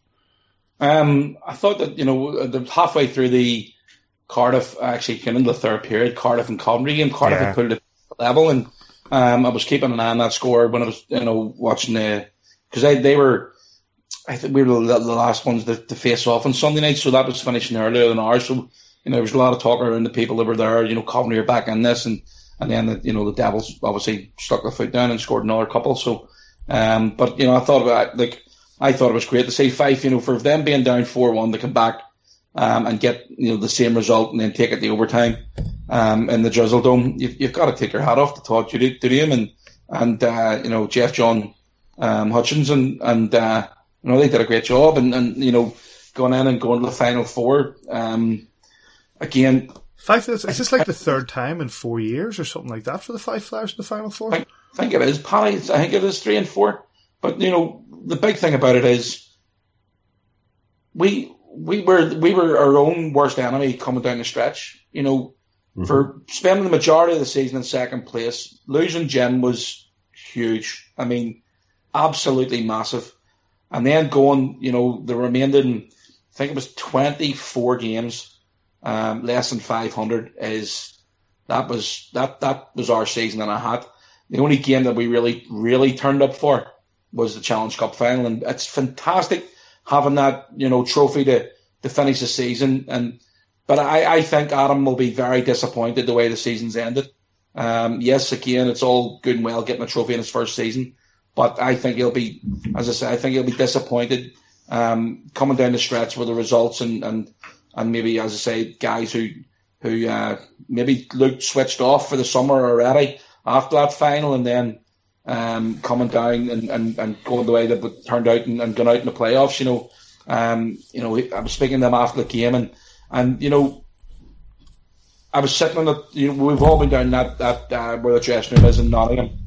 Um, I thought that you know halfway through the Cardiff actually came in the third period. Cardiff and Coventry game. Cardiff yeah. had put it at level, and um, I was keeping an eye on that score when I was you know watching the because they they were. I think we were the, the last ones to, to, face off on Sunday night, so that was finishing earlier than ours. So you know there was a lot of talk around the people that were there. You know, Coventry are back in this, and and then the, you know the Devils obviously stuck their foot down and scored another couple. So, um, but you know I thought about like I thought it was great to see Fife. You know, for them being down four one to come back um, and get you know the same result and then take it to overtime um, in the Drizzle Dome, you've, you've got to take your hat off to Todd him and and uh, you know Jeff John um, Hutchins and and uh, you know they did a great job and, and you know going in and going to the final four um, again. Fife. Is this like the third time in four years or something like that for the Fife Flyers in the final four? I think it is, Paddy. I think it is three and four. But you know the big thing about it is we we were we were our own worst enemy coming down the stretch. You know, mm-hmm. for spending the majority of the season in second place, losing Jim was huge. I mean, absolutely massive. And then going, you know, the remaining, I think it was 24 games, um, less than 500 is that was that that was our season and a half. The only game that we really really turned up for was the Challenge Cup final, and it's fantastic having that you know trophy to to finish the season. And but I, I think Adam will be very disappointed the way the season's ended. Um, yes, again, it's all good and well getting a trophy in his first season, but I think he'll be, as I say, I think he'll be disappointed um, coming down the stretch with the results and and and maybe, as I say, guys who who uh, maybe looked switched off for the summer already after that final, and then um, coming down and, and, and going the way that it turned out and, and going out in the playoffs. You know, um, you know, I was speaking to them after the game, and and you know, I was sitting on the. You know, we've all been down that that uh, where the dressing room is in Nottingham,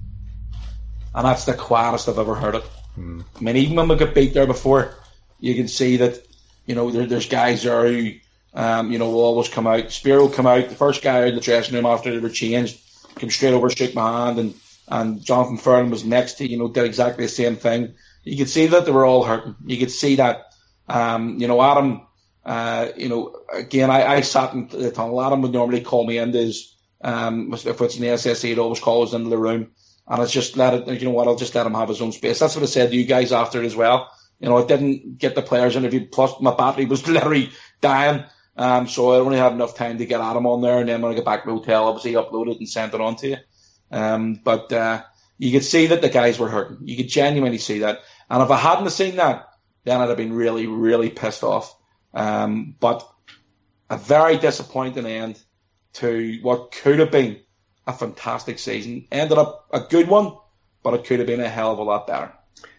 and that's the quietest I've ever heard it. Mm. I mean, even when we got beat there before, you can see that you know there, there's guys there who um, you know will always come out. Spiro will come out, the first guy of the dressing room after they were changed, came straight over, shook my hand, and and Jonathan Ferland was next to you know did exactly the same thing. You could see that they were all hurting. You could see that um, you know Adam uh, you know, again, I, I sat in the tunnel. Adam would normally call me into his, um, if it's an SSE, he'd always call us into the room. And it's just let it, you know what, I'll just let him have his own space. That's what I said to you guys after as well. You know, I didn't get the players interviewed. plus my battery was literally dying. Um, so I only had enough time to get Adam on there. And then when I get back to the hotel, obviously uploaded and sent it on to you. Um, but, uh, you could see that the guys were hurting. You could genuinely see that. And if I hadn't seen that, then I'd have been really, really pissed off. Um, but a very disappointing end to what could have been a fantastic season. Ended up a good one, but it could have been a hell of a lot better.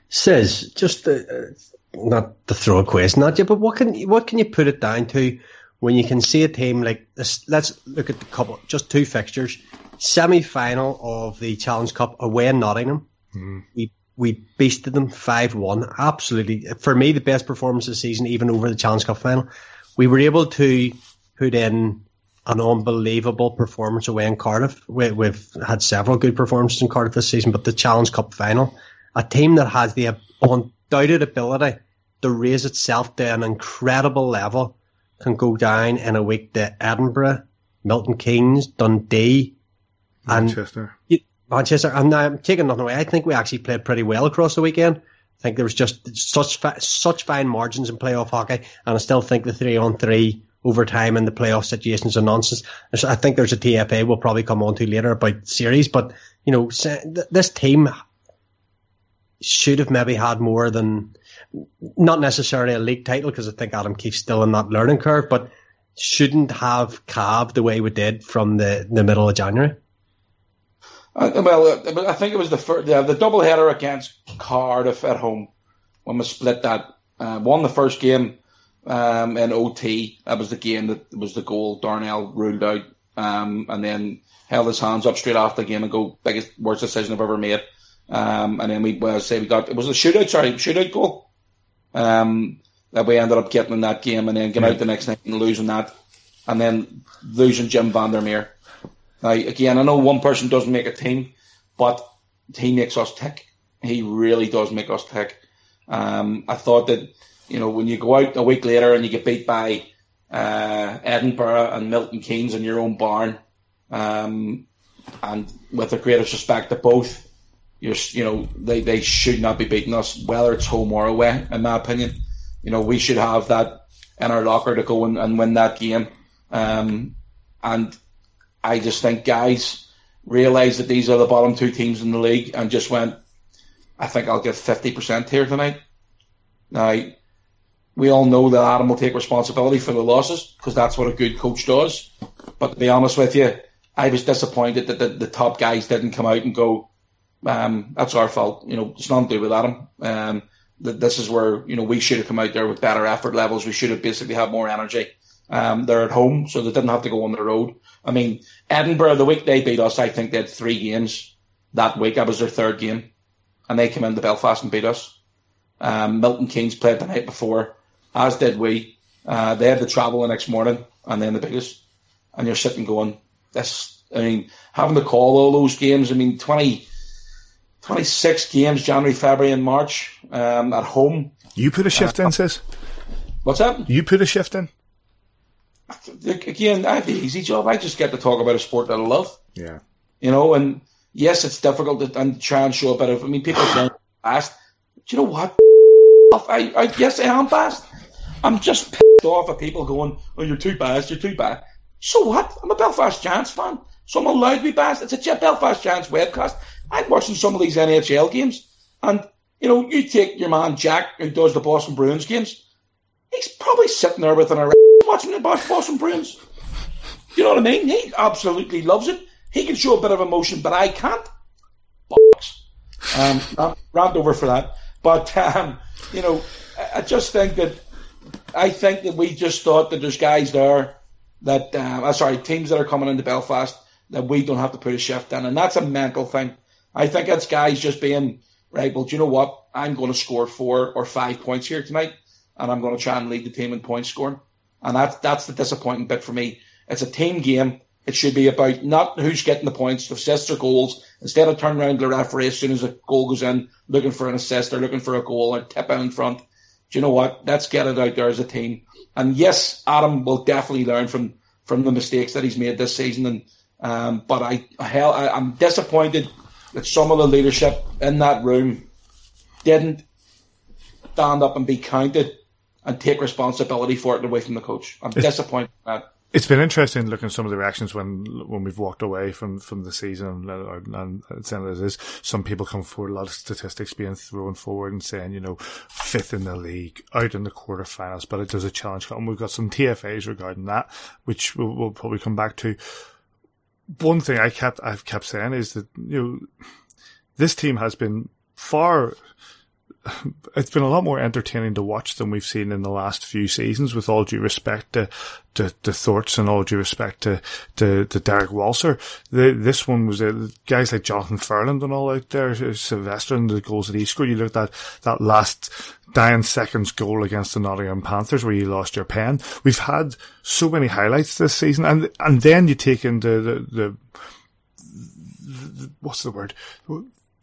Says just uh, not to throw a question at you, but what can what can you put it down to when you can see a team like this? Let's look at the couple, just two fixtures, semi final of the Challenge Cup away in Nottingham. Mm. We we beasted them 5-1. Absolutely. For me, the best performance of the season, even over the Challenge Cup final. We were able to put in an unbelievable performance away in Cardiff. We, we've had several good performances in Cardiff this season, but the Challenge Cup final, a team that has the undoubted ability to raise itself to an incredible level can go down in a week to Edinburgh, Milton Keynes, Dundee, Manchester. And Manchester, and I'm taking nothing away. I think we actually played pretty well across the weekend. I think there was just such fa- such fine margins in playoff hockey, and I still think the three on three overtime in the playoff situations are nonsense. I think there's a TFA we'll probably come on to later about series, but you know this team should have maybe had more than not necessarily a league title because I think Adam Keefe's still in that learning curve, but shouldn't have calved the way we did from the the middle of January. Uh, well, uh, I think it was the first, the, the double header against Cardiff at home when we split that. Uh, won the first game um, in OT. That was the game that was the goal Darnell ruled out, um, and then held his hands up straight after the game and go biggest worst decision I've ever made. Um, and then we well, say we got it was a shootout, sorry, shootout goal. Um, that we ended up getting in that game and then getting yeah. out the next night and losing that, and then losing Jim Vandermeer. Now, again, I know one person doesn't make a team, but he makes us tick. He really does make us tick. Um, I thought that, you know, when you go out a week later and you get beat by uh, Edinburgh and Milton Keynes in your own barn, um, and with the greatest respect to both, you're, you know, they, they should not be beating us, whether it's home or away, in my opinion. You know, we should have that in our locker to go and, and win that game. Um, and I just think guys realised that these are the bottom two teams in the league and just went, I think I'll get 50% here tonight. Now, we all know that Adam will take responsibility for the losses because that's what a good coach does. But to be honest with you, I was disappointed that the, the top guys didn't come out and go, um, that's our fault. You know, it's nothing to do with Adam. Um, that this is where, you know, we should have come out there with better effort levels. We should have basically had more energy. Um, they're at home, so they didn't have to go on the road. I mean, Edinburgh, the week they beat us, I think they had three games that week. That was their third game. And they came into Belfast and beat us. Um, Milton Keynes played the night before, as did we. Uh, they had to travel the next morning, and then the biggest. And you're sitting going, this, I mean, having to call all those games, I mean, 20, 26 games, January, February, and March um, at home. You put a shift uh, in, sis? What's that? You put a shift in? again, I have the easy job. I just get to talk about a sport that I love. Yeah. You know, and yes, it's difficult to and try and show a bit of. I mean, people say fast. Do you know what? I, I yes, I am fast. I'm just pissed off at people going, "Oh, you're too fast. You're too bad." So what? I'm a Belfast Giants fan, so I'm allowed to be fast. It's a Belfast Giants webcast. I'm watching some of these NHL games, and you know, you take your man Jack who does the Boston Bruins games. He's probably sitting there with an watching the Boston Bruins. you know what I mean? He absolutely loves it. He can show a bit of emotion, but I can't. Box. Um, rant over for that. But um, you know, I just think that I think that we just thought that there's guys there that uh, uh, sorry teams that are coming into Belfast that we don't have to put a shift in, and that's a mental thing. I think it's guys just being right. Well, do you know what? I'm going to score four or five points here tonight, and I'm going to try and lead the team in point scoring, and that's that's the disappointing bit for me. It's a team game. It should be about not who's getting the points, assists or goals. Instead of turning around to the referee as soon as a goal goes in, looking for an assist or looking for a goal or tip out in front. Do you know what? Let's get it out there as a team. And yes, Adam will definitely learn from from the mistakes that he's made this season. And um, but I hell, I, I'm disappointed that some of the leadership in that room didn't stand up and be counted and take responsibility for it away from the coach. I'm disappointed that. It's been interesting looking at some of the reactions when when we've walked away from, from the season and, and it is some people come forward, a lot of statistics being thrown forward and saying, you know, fifth in the league, out in the quarterfinals, but it does a challenge. And we've got some TFAs regarding that, which we'll, we'll probably come back to. One thing I kept, I've kept saying is that, you know, this team has been far it's been a lot more entertaining to watch than we've seen in the last few seasons. With all due respect to to, to Thorts and all due respect to to, to Derek Walser, the, this one was uh, guys like Jonathan Ferland and all out there, uh, Sylvester and the goals that he scored. You looked at that that last dying seconds goal against the Nottingham Panthers where you lost your pen. We've had so many highlights this season, and and then you take into the, the, the what's the word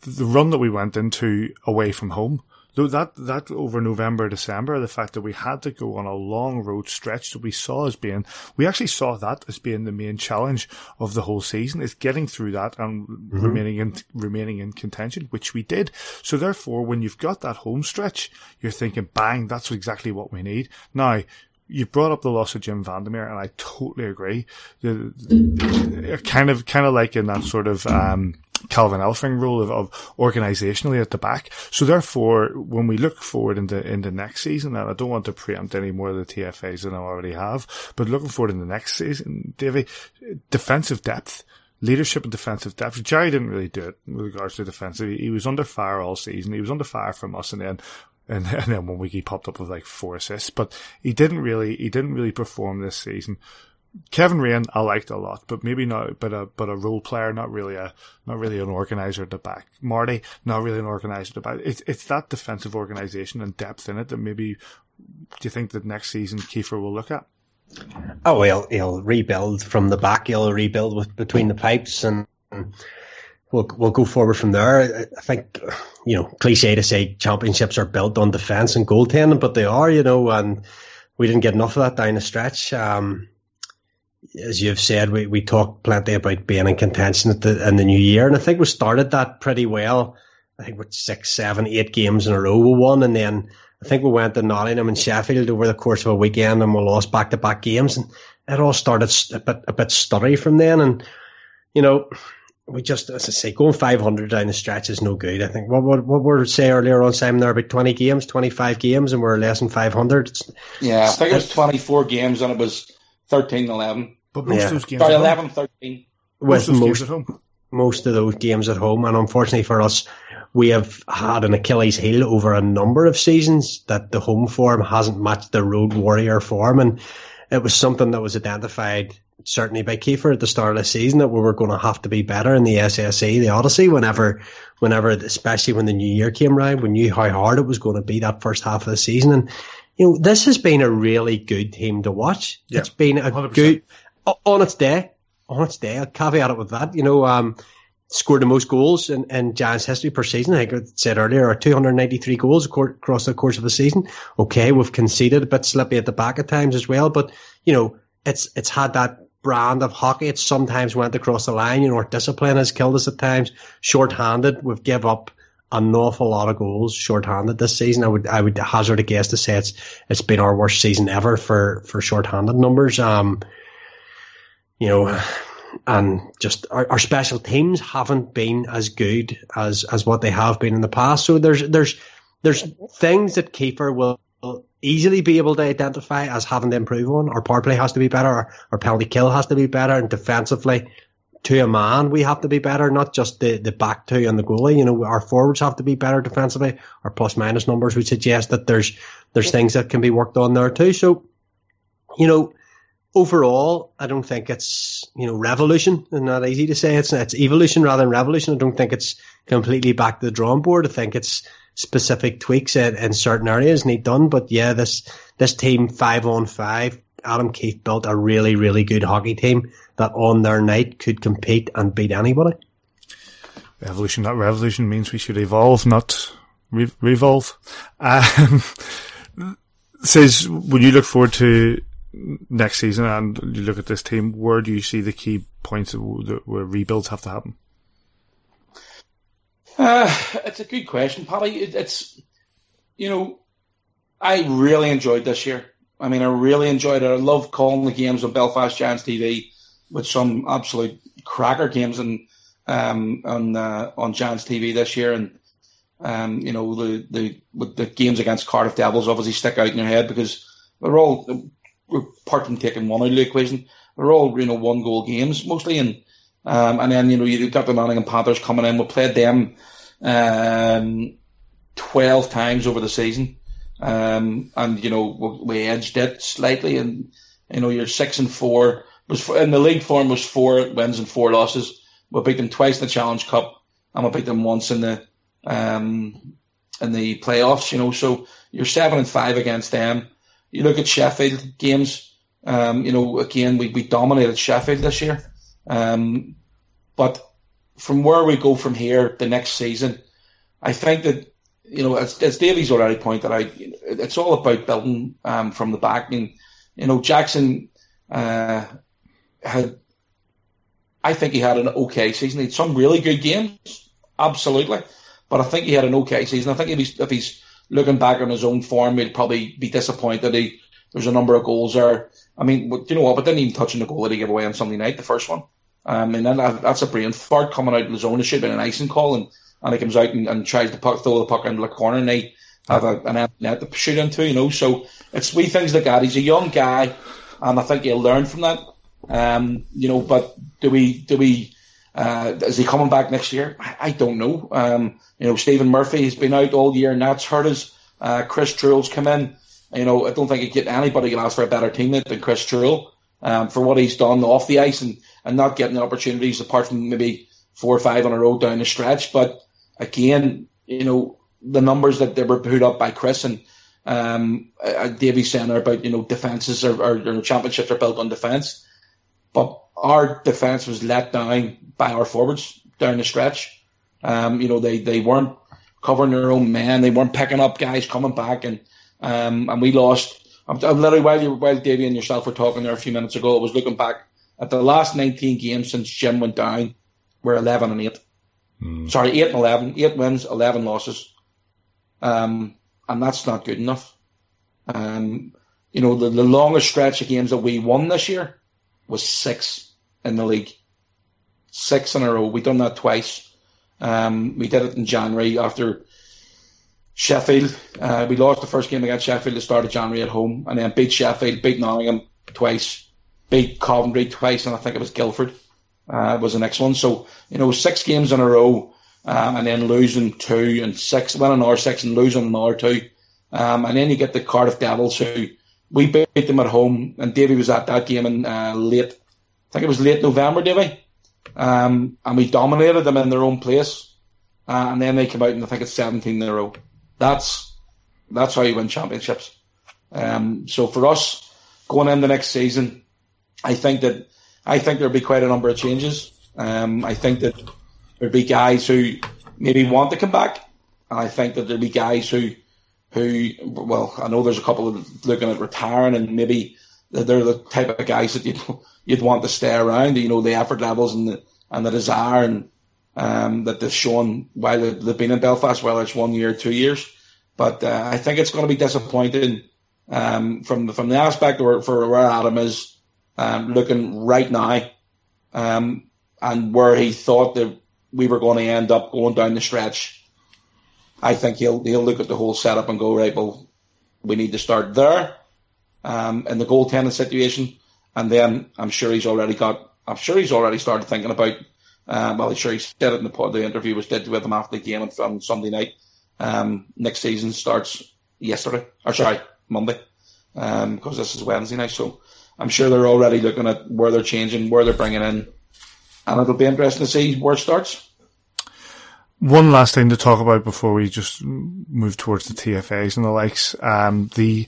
the run that we went into away from home that that over November, December, the fact that we had to go on a long road stretch that we saw as being, we actually saw that as being the main challenge of the whole season is getting through that and mm-hmm. remaining in remaining in contention, which we did. So therefore, when you've got that home stretch, you're thinking, bang, that's exactly what we need. Now, you brought up the loss of Jim Vandermeer, and I totally agree. The, the, kind of, kind of like in that sort of um, Calvin Elfring rule of, of organisationally at the back. So therefore, when we look forward into in the next season, and I don't want to preempt any more of the TFAs than I already have, but looking forward in the next season, Davy, defensive depth leadership and defensive depth. Jerry didn't really do it with regards to defensive. He, was under fire all season. He was under fire from us, and then and, and then one week he popped up with like four assists. But he didn't really he didn't really perform this season. Kevin Raine, I liked a lot, but maybe not, but a, but a role player, not really a, not really an organizer at the back. Marty, not really an organizer at the back. It's, it's that defensive organization and depth in it that maybe, do you think that next season Kiefer will look at? Oh, he'll, he'll rebuild from the back. He'll rebuild with between the pipes and, we'll, we'll go forward from there. I think, you know, cliche to say championships are built on defense and goaltending, but they are, you know, and we didn't get enough of that down the stretch. Um, as you've said, we, we talked plenty about being in contention at the, in the new year, and I think we started that pretty well. I think with six, seven, eight games in a row we won, and then I think we went to Nottingham and Sheffield over the course of a weekend, and we lost back to back games, and it all started a bit a bit stuttery from then. And you know, we just, as I say, going 500 down the stretch is no good. I think what what what we were say earlier on, Simon, there about 20 games, 25 games, and we're less than 500. It's, yeah, I think it was 24 games, and it was 13 11. But most yeah. of those games. Sorry, 11 13. With most, most, at home. most of those games at home. And unfortunately for us, we have had an Achilles heel over a number of seasons that the home form hasn't matched the road warrior form. And it was something that was identified certainly by Kiefer at the start of the season that we were going to have to be better in the SSE, the Odyssey, whenever, whenever, especially when the new year came around, we knew how hard it was going to be that first half of the season. And, you know, this has been a really good team to watch. Yeah, it's been a 100%. good, on its day, on its day, I'll caveat it with that. You know, um, scored the most goals in, in Giants history per season. I think I said earlier, 293 goals across the course of a season. Okay, we've conceded a bit slippy at the back at times as well, but you know, it's it's had that brand of hockey. It sometimes went across the line. You know, our discipline has killed us at times. Short-handed, we've give up an awful lot of goals short-handed this season. I would I would hazard a guess to say it's it's been our worst season ever for for short-handed numbers. Um, you know, and just our, our, special teams haven't been as good as as what they have been in the past. So there's there's there's things that Kiefer will easily be able to identify as having to improve on. Our power play has to be better. Our, our penalty kill has to be better, and defensively, to a man, we have to be better. Not just the the back two and the goalie. You know, our forwards have to be better defensively. Our plus minus numbers would suggest that there's there's things that can be worked on there too. So, you know. Overall, I don't think it's you know revolution, and not easy to say. It's it's evolution rather than revolution. I don't think it's completely back to the drawing board. I think it's specific tweaks in, in certain areas need done. But yeah, this this team five on five, Adam Keefe built a really really good hockey team that on their night could compete and beat anybody. Evolution, not revolution, means we should evolve, not re- revolve. Um, says when you look forward to next season and you look at this team, where do you see the key points where rebuilds have to happen? Uh, it's a good question, Paddy. It, it's, you know, I really enjoyed this year. I mean, I really enjoyed it. I love calling the games on Belfast Giants TV with some absolute cracker games and um, on uh, on Giants TV this year, and um, you know the the the games against Cardiff Devils obviously stick out in your head because they're all we're part from taking one out of the equation. They're all you know one goal games mostly, and um, and then, you know, you've got the Nottingham Panthers coming in. We played them um, 12 times over the season. Um, and, you know, we, we edged it slightly. And, you know, you're six and four. Was in the league form was four wins and four losses. We beat them twice in the Challenge Cup, and we beat them once in the um, in the playoffs. You know, so you're seven and five against them. You look at Sheffield games. Um, you know, again, we, we dominated Sheffield this year. Um, but from where we go from here the next season, I think that you know, as, as Davey's already pointed out, it's all about building um, from the back. I mean, you know, Jackson uh, had, I think he had an okay season. He had some really good games, absolutely, but I think he had an okay season. I think if he's if he's looking back on his own form, he'd probably be disappointed. He there's a number of goals there. I mean, you know what? But didn't even touch on the goal that he gave away on Sunday night, the first one. Um, and then that, that's a brain fart coming out of his zone. It should have been an icing call, and, and he comes out and, and tries to puck, throw the puck into the corner, and they have a, an net to shoot into, you know. So it's wee things like that. He's a young guy, and I think he'll learn from that. Um, you know, but do we do we uh, is he coming back next year? I, don't know. Um, you know, Stephen Murphy has been out all year, and that's hurt us. Uh, Chris Truehl's come in. You know, I don't think get anybody can ask for a better teammate than Chris Truell um, for what he's done off the ice and, and not getting opportunities apart from maybe four or five on a road down the stretch. But again, you know, the numbers that they were put up by Chris and um, saying about, you know, defences or, or, or championships are built on defence. But our defence was let down by our forwards down the stretch. Um, you know, they, they weren't covering their own men. They weren't picking up guys coming back and, um, and we lost I'm, I'm literally while you while Davey and yourself were talking there a few minutes ago, I was looking back at the last 19 games since Jim went down. We're 11 and eight. Mm. Sorry, eight and 11. Eight wins, 11 losses. Um, and that's not good enough. Um, you know, the, the longest stretch of games that we won this year was six in the league. Six in a row. We've done that twice. Um, we did it in January after Sheffield. Uh, we lost the first game against Sheffield at the start of January at home, and then beat Sheffield, beat Nottingham twice, beat Coventry twice, and I think it was Guildford uh, was the next one. So you know, six games in a row, um, and then losing two and six, winning another six and losing another two, um, and then you get the Cardiff Devils who we beat them at home, and Davy was at that game in uh, late, I think it was late November, Davy, um, and we dominated them in their own place, uh, and then they came out and I think it's 17 in a row. That's that's how you win championships. Um, so for us going in the next season, I think that I think there'll be quite a number of changes. Um, I think that there'll be guys who maybe want to come back, and I think that there'll be guys who who well, I know there's a couple of looking at retiring, and maybe they're the type of guys that you'd you'd want to stay around. You know, the effort levels and the and the desire and um, that they've shown while they've been in Belfast, whether it's one year, two years. But uh, I think it's going to be disappointing um, from from the aspect where for where Adam is um, looking right now, um, and where he thought that we were going to end up going down the stretch. I think he'll he'll look at the whole setup and go right. Well, we need to start there um, in the goaltending situation, and then I'm sure he's already got. I'm sure he's already started thinking about. Um, well, I'm sure he said it in the, the interview was did with him after the game on, Sunday night. Um, next season starts yesterday, or sorry, Monday, because um, this is Wednesday night. So I'm sure they're already looking at where they're changing, where they're bringing in, and it'll be interesting to see where it starts. One last thing to talk about before we just move towards the TFAs and the likes. Um, the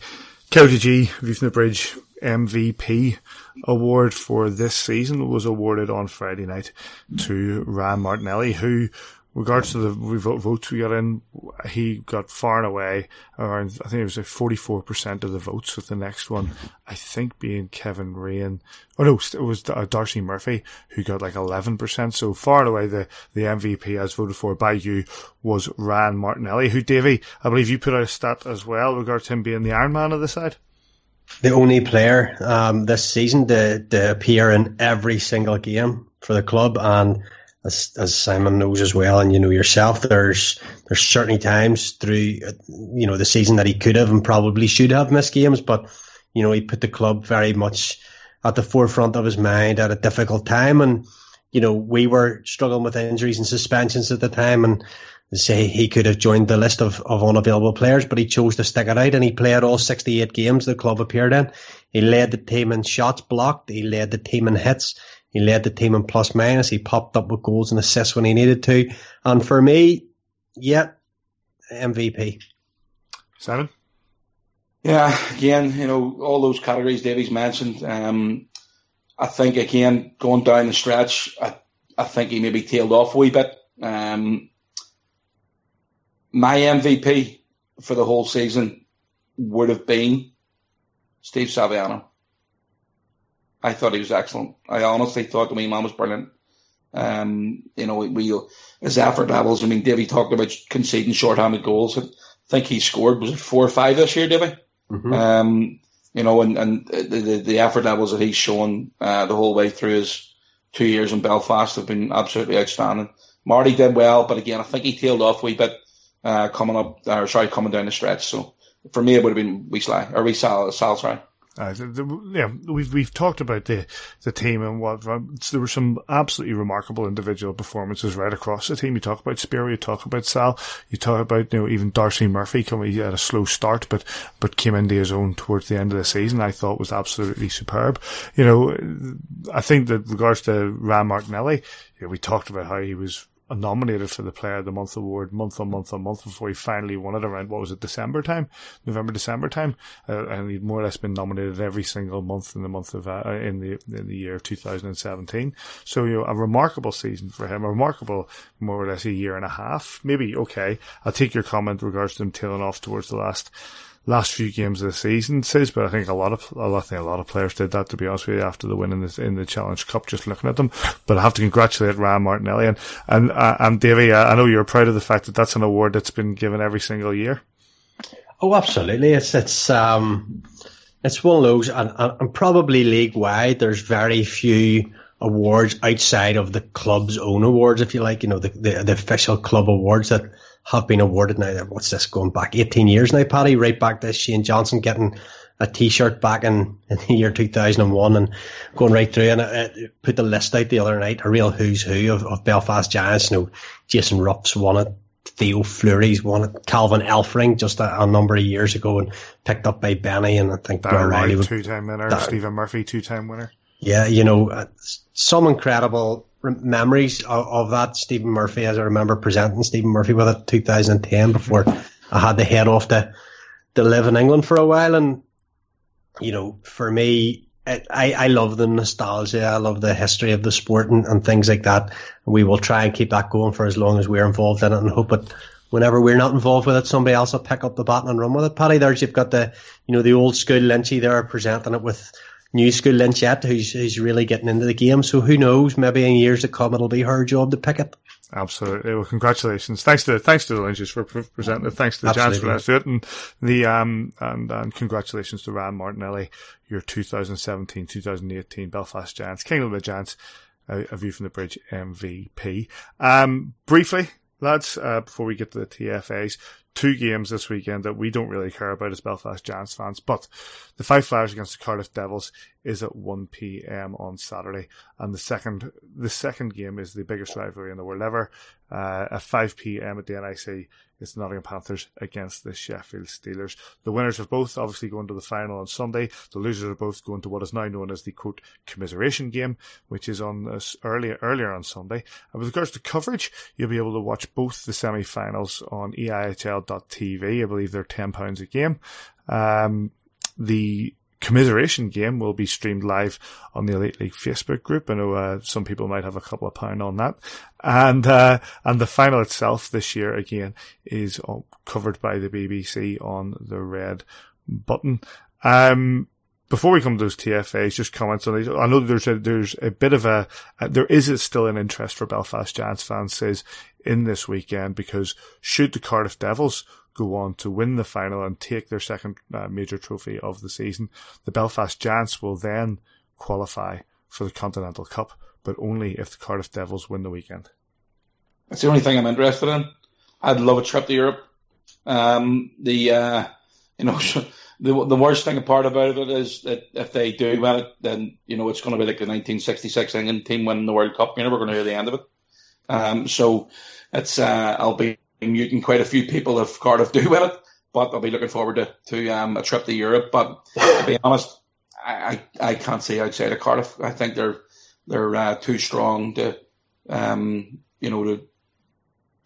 View from the Bridge MVP award for this season was awarded on Friday night to Ryan Martinelli, who regards to the votes we got in, he got far and away around, I think it was like 44% of the votes with the next one, I think being Kevin Raine. Oh no, it was uh, Darcy Murphy who got like 11%. So far and away the, the MVP as voted for by you was Ryan Martinelli, who Davey, I believe you put out a stat as well regards him being the Iron Man of the side. The only player, um, this season to, to appear in every single game for the club and as, as Simon knows as well, and you know yourself, there's there's certainly times through you know the season that he could have and probably should have missed games, but you know he put the club very much at the forefront of his mind at a difficult time, and you know we were struggling with injuries and suspensions at the time, and say he could have joined the list of, of unavailable players, but he chose to stick it out and he played all 68 games the club appeared in. He led the team in shots blocked. He led the team in hits. He led the team in plus minus. He popped up with goals and assists when he needed to. And for me, yeah, MVP. Simon? Yeah, again, you know, all those categories Davies mentioned. Um, I think, again, going down the stretch, I, I think he maybe tailed off a wee bit. Um, my MVP for the whole season would have been Steve Saviano. I thought he was excellent. I honestly thought the wee man was brilliant. Um, you know, we, his effort levels. I mean, Davey talked about conceding short-handed goals. I think he scored was it four or five this year, Davey? Mm-hmm. Um, you know, and and the, the, the effort levels that he's shown uh, the whole way through his two years in Belfast have been absolutely outstanding. Marty did well, but again, I think he tailed off a wee bit uh, coming up, or sorry, coming down the stretch. So for me, it would have been Wee Sly or Wee Sal, Sal sorry. Uh, the, the, yeah, we've we've talked about the the team and what there were some absolutely remarkable individual performances right across the team. You talk about Spiro, you talk about Sal, you talk about you know even Darcy Murphy coming had a slow start, but but came into his own towards the end of the season. I thought was absolutely superb. You know, I think that regards to Ryan Martinelli, you know, we talked about how he was nominated for the Player of the Month award month on month on month before he finally won it around what was it December time, November December time, uh, and he'd more or less been nominated every single month in the month of uh, in the in the year of 2017. So you know a remarkable season for him, a remarkable more or less a year and a half. Maybe okay, I'll take your comment regards to him tailing off towards the last last few games of the season says, but I think a lot of a lot, a lot of players did that to be honest with you after the win in the in the Challenge Cup. Just looking at them, but I have to congratulate Ryan Martinelli and and uh, and Davey. I know you're proud of the fact that that's an award that's been given every single year. Oh, absolutely! It's it's um it's one of those, and, and probably league wide. There's very few awards outside of the club's own awards, if you like. You know, the the, the official club awards that have been awarded now. What's this going back 18 years now, Paddy? Right back to Shane Johnson getting a T-shirt back in, in the year 2001 and going right through. And I, put the list out the other night, a real who's who of, of Belfast Giants. You know, Jason Ruff's won it. Theo Fleury's won it. Calvin Elfring just a, a, number of years ago and picked up by Benny. And I think Darren Riley, two-time winner. Dar- Stephen Murphy, two-time winner. Yeah, you know, uh, some incredible memories of, of, that Stephen Murphy, as I remember presenting Stephen Murphy with it 2010 before I had to head off to, to live in England for a while. And, you know, for me, it, I, I love the nostalgia. I love the history of the sport and, and things like that. We will try and keep that going for as long as we're involved in it and hope it whenever we're not involved with it, somebody else will pick up the baton and run with it. Paddy, there's you've got the you know the old school Lynchy there presenting it with new school Lynchette who's who's really getting into the game. So who knows? Maybe in years to come, it'll be her job to pick it. Absolutely. Well, congratulations. Thanks to thanks to the Lynches for presenting it. Thanks to the Giants for that it, and the um and and congratulations to Ryan Martinelli, your 2017-2018 Belfast Giants, King of the Giants, uh, a view from the bridge MVP. Um, briefly, lads, uh, before we get to the TFAs, two games this weekend that we don't really care about as Belfast Giants fans, but the Fife Flyers against the Cardiff Devils is at 1 p.m. on Saturday, and the second the second game is the biggest rivalry in the world ever. Uh, at 5 p.m. at the NIC, it's the Nottingham Panthers against the Sheffield Steelers. The winners of both obviously gone to the final on Sunday. The losers of both going to what is now known as the quote commiseration game, which is on this earlier earlier on Sunday. And with regards to coverage, you'll be able to watch both the semi-finals on EIHL.tv. I believe they're ten pounds a game. Um, the commiseration game will be streamed live on the Elite League Facebook group. I know uh, some people might have a couple of pound on that, and uh, and the final itself this year again is covered by the BBC on the red button. Um, before we come to those TFAs, just comments on these. I know there's a, there's a bit of a, uh, there is still an interest for Belfast Giants fans says in this weekend because should the Cardiff Devils go on to win the final and take their second uh, major trophy of the season. The Belfast Giants will then qualify for the Continental Cup, but only if the Cardiff Devils win the weekend. That's the only thing I'm interested in. I'd love a trip to Europe. Um, the uh, you know the the worst thing part about it is that if they do win it, then you know it's going to be like the 1966 England team winning the World Cup. You know we're going to hear the end of it. Um, so it's uh, I'll be muting quite a few people if Cardiff do win it, but I'll be looking forward to, to um, a trip to Europe. But to be honest, I, I, I can't see outside of Cardiff. I think they're they're uh, too strong to um, you know to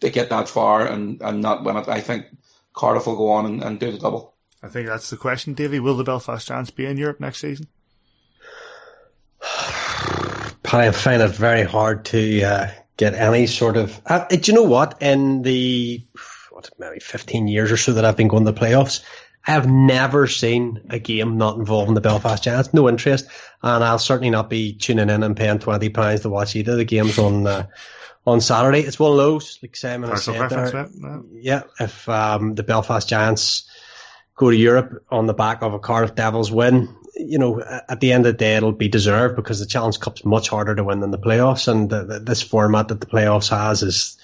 to get that far and, and not win it. I think Cardiff will go on and, and do the double. I think that's the question, Davy. Will the Belfast Giants be in Europe next season? I find it very hard to uh, get any sort of. Uh, do you know what? In the what maybe fifteen years or so that I've been going to the playoffs, I have never seen a game not involving the Belfast Giants. No interest, and I'll certainly not be tuning in and paying twenty pounds to watch either of the games on uh, on Saturday. It's one of those, like Simon has said there. Yeah, if um, the Belfast Giants go to Europe on the back of a Cardiff Devils win, you know, at the end of the day, it'll be deserved because the Challenge Cup's much harder to win than the playoffs, and the, the, this format that the playoffs has is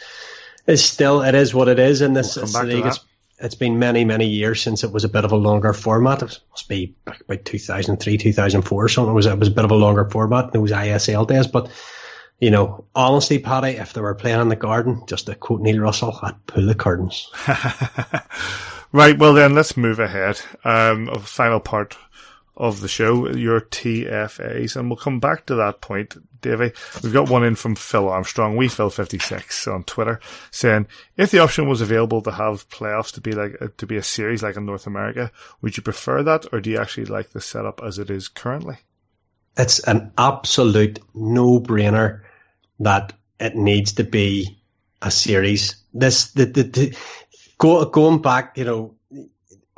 is still it is what it is in this, we'll league. It's, it's been many many years since it was a bit of a longer format. It must be back about 2003, 2004 or something. It was it was a bit of a longer format. It was ISL days, but you know, honestly, Paddy, if they were playing in the garden, just to quote Neil Russell, I'd pull the curtains. right. Well, then let's move ahead. Um, final part of the show, your TFAs, and we'll come back to that point, Davey. We've got one in from Phil Armstrong, we Phil fifty six on Twitter, saying if the option was available to have playoffs to be like uh, to be a series like in North America, would you prefer that, or do you actually like the setup as it is currently? It's an absolute no brainer that it needs to be a series. This the the, the go, going back, you know,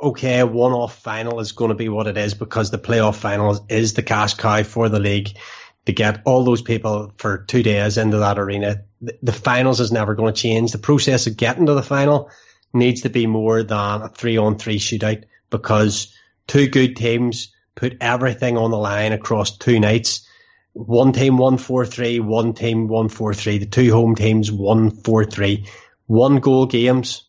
okay, a one-off final is going to be what it is because the playoff final is the cash cow for the league to get all those people for two days into that arena. The, the finals is never going to change. The process of getting to the final needs to be more than a three-on-three shootout because two good teams put everything on the line across two nights. One team won 4-3, one team won 4-3. The two home teams won 4-3. One goal games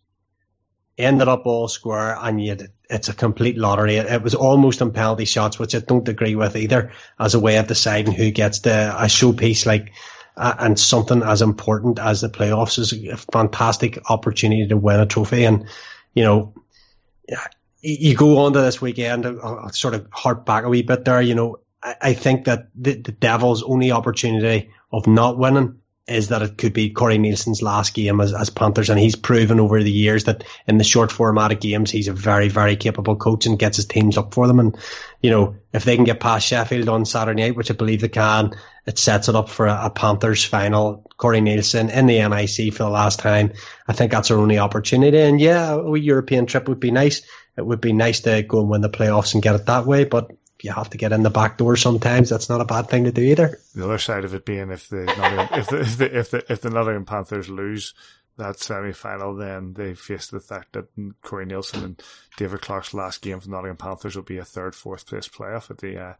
ended up all square, and yet it's a complete lottery. It was almost on penalty shots, which I don't agree with either, as a way of deciding who gets the a showpiece like. Uh, and something as important as the playoffs is a fantastic opportunity to win a trophy. And, you know, you go on to this weekend, I'll sort of harp back a wee bit there. You know, I, I think that the, the Devils' only opportunity of not winning is that it could be Corey Neilson's last game as, as Panthers, and he's proven over the years that in the short format of games, he's a very, very capable coach and gets his teams up for them. And, you know, if they can get past Sheffield on Saturday night, which I believe they can, it sets it up for a, a Panthers final. Corey Nielsen in the NIC for the last time. I think that's our only opportunity. And yeah, a European trip would be nice. It would be nice to go and win the playoffs and get it that way, but you have to get in the back door sometimes. That's not a bad thing to do either. The other side of it being if the if the if the if the, if the Nottingham Panthers lose that semi final, then they face the fact that Corey Neilson and David Clarke's last game for Nottingham Panthers will be a third, fourth place playoff at the uh,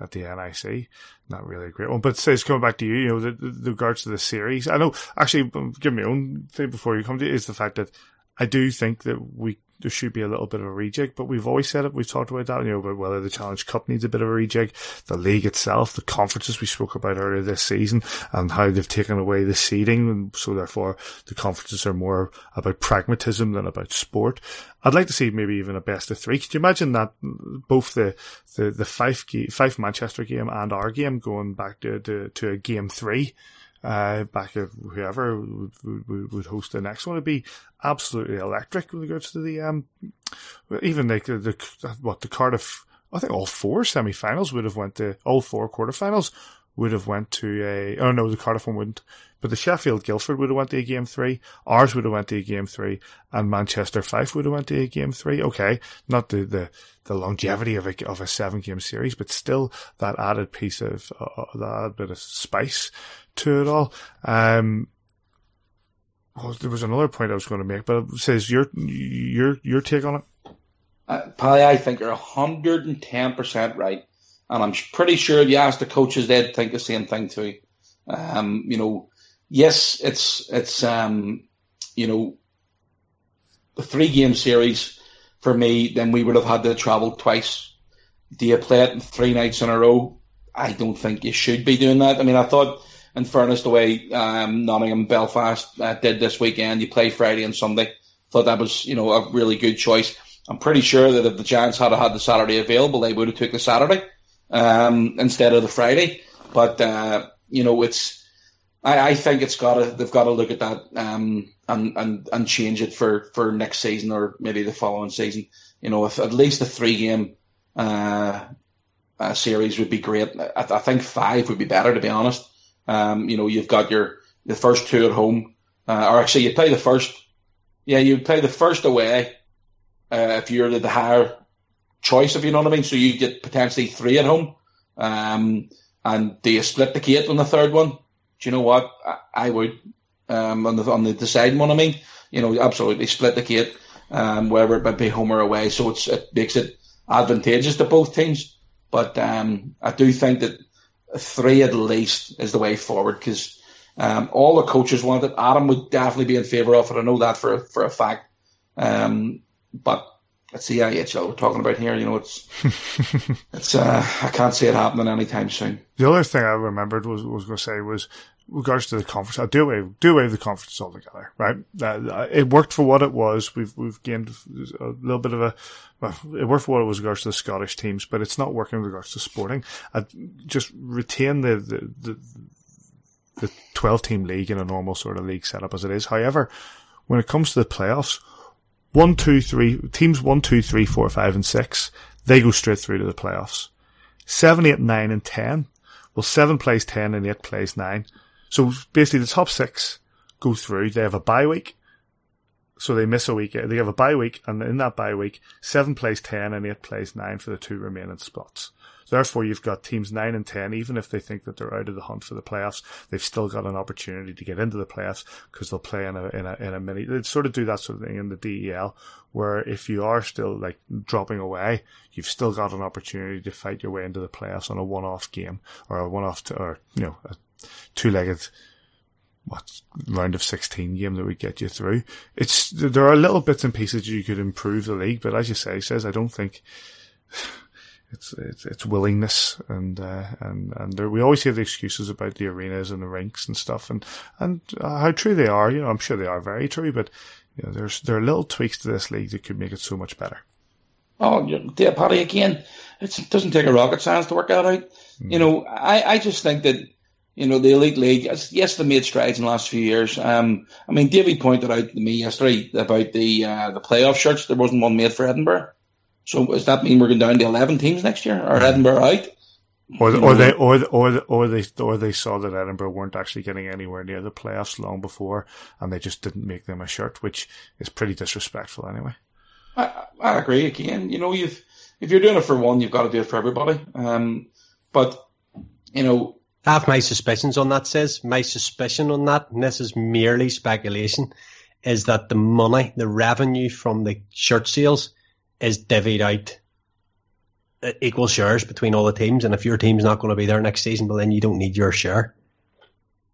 at the NIC. Not really a great one. But says coming back to you, you know, the, the, the regards to the series, I know actually give me own thing before you come to it, is the fact that I do think that we there should be a little bit of a rejig, but we've always said it. We've talked about that, you know, about whether the Challenge Cup needs a bit of a rejig, the league itself, the conferences we spoke about earlier this season, and how they've taken away the seeding, and so therefore the conferences are more about pragmatism than about sport. I'd like to see maybe even a best of three. Could you imagine that both the the the five five Manchester game and our game going back to to, to a game three? Uh, back of whoever would, would, would, host the next one. It'd be absolutely electric with regards to the, um, even like the, the, what, the Cardiff, I think all four semi-finals would have went to, all four quarterfinals would have went to a, oh no, the Cardiff one wouldn't, but the Sheffield Guildford would have went to a game three, ours would have went to a game three, and Manchester Fife would have went to a game three. Okay, not the, the, the longevity of a, of a seven game series, but still that added piece of, uh, that bit of spice to it all. Um, well, there was another point I was going to make, but it says your your your take on it. Uh, I think you're hundred and ten percent right, and I'm pretty sure if you ask the coaches, they'd think the same thing too. Um, you know, yes, it's it's um, you know, the three game series for me. Then we would have had to travel twice. Do you play it three nights in a row? I don't think you should be doing that. I mean, I thought in fairness, the way um, Nottingham Belfast uh, did this weekend, you play Friday and Sunday. Thought that was you know a really good choice. I'm pretty sure that if the Giants had had the Saturday available, they would have took the Saturday um, instead of the Friday. But uh, you know, it's I, I think it's got to they've got to look at that um, and and and change it for for next season or maybe the following season. You know, if at least a three game uh, uh, series would be great. I, I think five would be better, to be honest. Um, you know, you've got your the first two at home, uh, or actually you play the first. Yeah, you play the first away uh, if you're the, the higher choice, if you know what I mean. So you get potentially three at home. Um, and do you split the gate on the third one? Do you know what? I, I would. Um, on the on the deciding one, I mean, you know, absolutely split the gate, um, whether it might be home or away. So it's it makes it advantageous to both teams. But um, I do think that three at least is the way forward because um, all the coaches want it. Adam would definitely be in favour of it. I know that for for a fact. Um, but let's see IHL we're talking about here. You know, it's it's uh, I can't see it happening anytime soon. The other thing I remembered was was going to say was regards to the conference, I do away do away with the conference altogether. Right, uh, it worked for what it was. We've we've gained a little bit of a. Well, it worked for what it was regards to the Scottish teams, but it's not working with regards to sporting. I just retain the the, the the 12 team league in a normal sort of league setup as it is. However, when it comes to the playoffs, one, two, three, teams one, two, three, four, five, and six, they go straight through to the playoffs. Seven, eight, nine, and ten. Well, seven plays ten and eight plays nine. So basically the top six go through. They have a bye week. So they miss a week. Uh, they have a bye week and in that bye week, seven plays 10 and eight plays nine for the two remaining spots. Therefore you've got teams nine and 10, even if they think that they're out of the hunt for the playoffs, they've still got an opportunity to get into the playoffs because they'll play in a, in a, in a mini, they sort of do that sort of thing in the DEL where if you are still like dropping away, you've still got an opportunity to fight your way into the playoffs on a one-off game or a one-off, t- or, you know, a two-legged what round of 16 game that would get you through. It's, there are little bits and pieces you could improve the league, but as you say, says, I don't think it's, it's, it's willingness and, uh, and, and there, we always hear the excuses about the arenas and the rinks and stuff and, and uh, how true they are, you know, I'm sure they are very true, but you know, there's, there are little tweaks to this league that could make it so much better. Oh, yeah, Paddy, again, it doesn't take a rocket science to work that out. Mm. You know, I, I just think that you know, the elite league, yes, they made strides in the last few years. Um, I mean, Davey pointed out to me yesterday about the uh, the playoff shirts. There wasn't one made for Edinburgh. So does that mean we're going down to eleven teams next year, or Edinburgh out? Or, or they, or, or, or they, or they saw that Edinburgh weren't actually getting anywhere near the playoffs long before, and they just didn't make them a shirt, which is pretty disrespectful anyway. I, I agree. Again, you know, you've if you're doing it for one, you've got to do it for everybody. Um, but you know, I have my suspicions on that, says. My suspicion on that, and this is merely speculation, is that the money, the revenue from the shirt sales is divvied out uh, equal shares between all the teams. And if your team's not going to be there next season, well, then you don't need your share.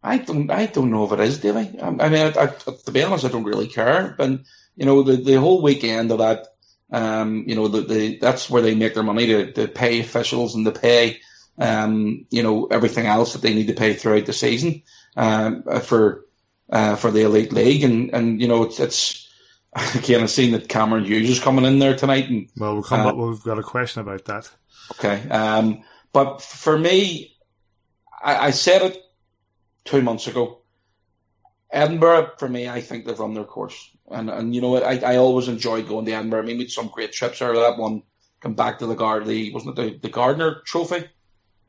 I don't, I don't know if it is, Davy. I, I mean, I, I, to be honest, I don't really care. But you know, the the whole weekend of that, um, you know, the, the that's where they make their money to, to pay officials and to pay, um, you know, everything else that they need to pay throughout the season, um, for, uh, for the elite league, and and you know, it's it's. Again, I've seen that Cameron Hughes is coming in there tonight, and well, we'll come uh, up, we've got a question about that. Okay, um, but for me, I, I said it two months ago. Edinburgh, for me, I think they've run their course. And, and you know what? I, I always enjoyed going to Edinburgh. I mean, we had some great trips of that one. Come back to the guard, the wasn't it the, the Gardner Trophy?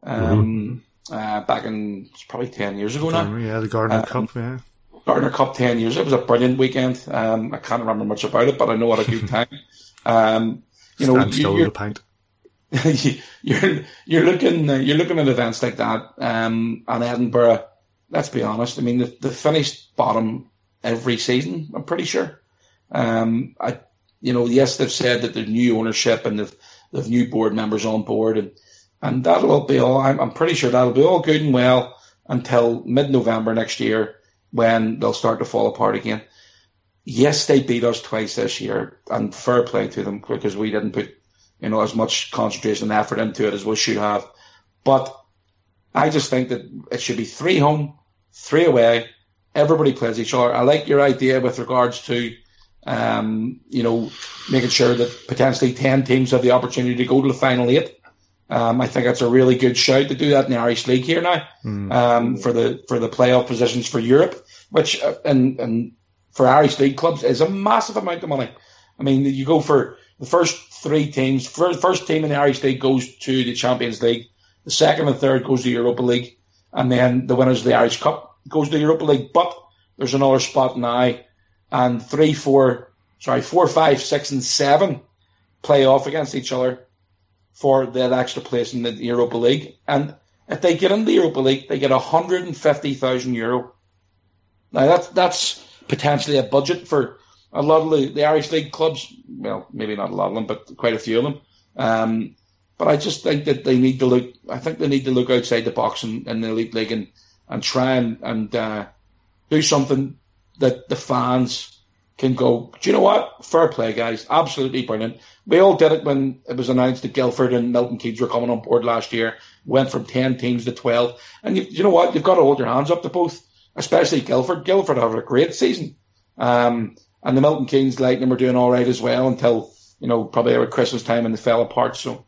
Um, mm-hmm. uh, back in probably ten years ago now. Yeah, the Gardner um, Cup. Yeah, Gardner Cup ten years. It was a brilliant weekend. Um, I can't remember much about it, but I know what a good time. Um, you know, still you're, pint. you're you're looking you're looking at events like that, um, and Edinburgh. Let's be honest. I mean, the, the finished bottom every season. I'm pretty sure. Um, I, you know, yes, they've said that there's new ownership and they've, they've new board members on board, and and that'll be all. I'm, I'm pretty sure that'll be all good and well until mid-November next year when they'll start to fall apart again. Yes, they beat us twice this year, and fair play to them because we didn't put you know as much concentration and effort into it as we should have. But I just think that it should be three home, three away, everybody plays each other. I like your idea with regards to, um, you know, making sure that potentially 10 teams have the opportunity to go to the final eight. Um, I think that's a really good shout to do that in the Irish League here now, mm. um, for the, for the playoff positions for Europe, which, uh, and, and for Irish League clubs is a massive amount of money. I mean, you go for the first three teams, first, first team in the Irish League goes to the Champions League. The second and third goes to the Europa League. And then the winners of the Irish Cup goes to the Europa League, but there's another spot now, and three, four, sorry, four, five, six, and seven play off against each other for that extra place in the Europa League. And if they get in the Europa League, they get 150,000 euro. Now that's that's potentially a budget for a lot of the, the, Irish League clubs. Well, maybe not a lot of them, but quite a few of them. Um, but I just think that they need to look. I think they need to look outside the box in, in the elite league and and try and, and uh, do something that the fans can go, do you know what? Fair play, guys. Absolutely brilliant. We all did it when it was announced that Guildford and Milton Keynes were coming on board last year. Went from 10 teams to 12. And you, you know what? You've got to hold your hands up to both, especially Guildford. Guildford had a great season. Um, and the Milton Keynes Lightning were doing all right as well until, you know, probably around Christmas time and they fell apart. So,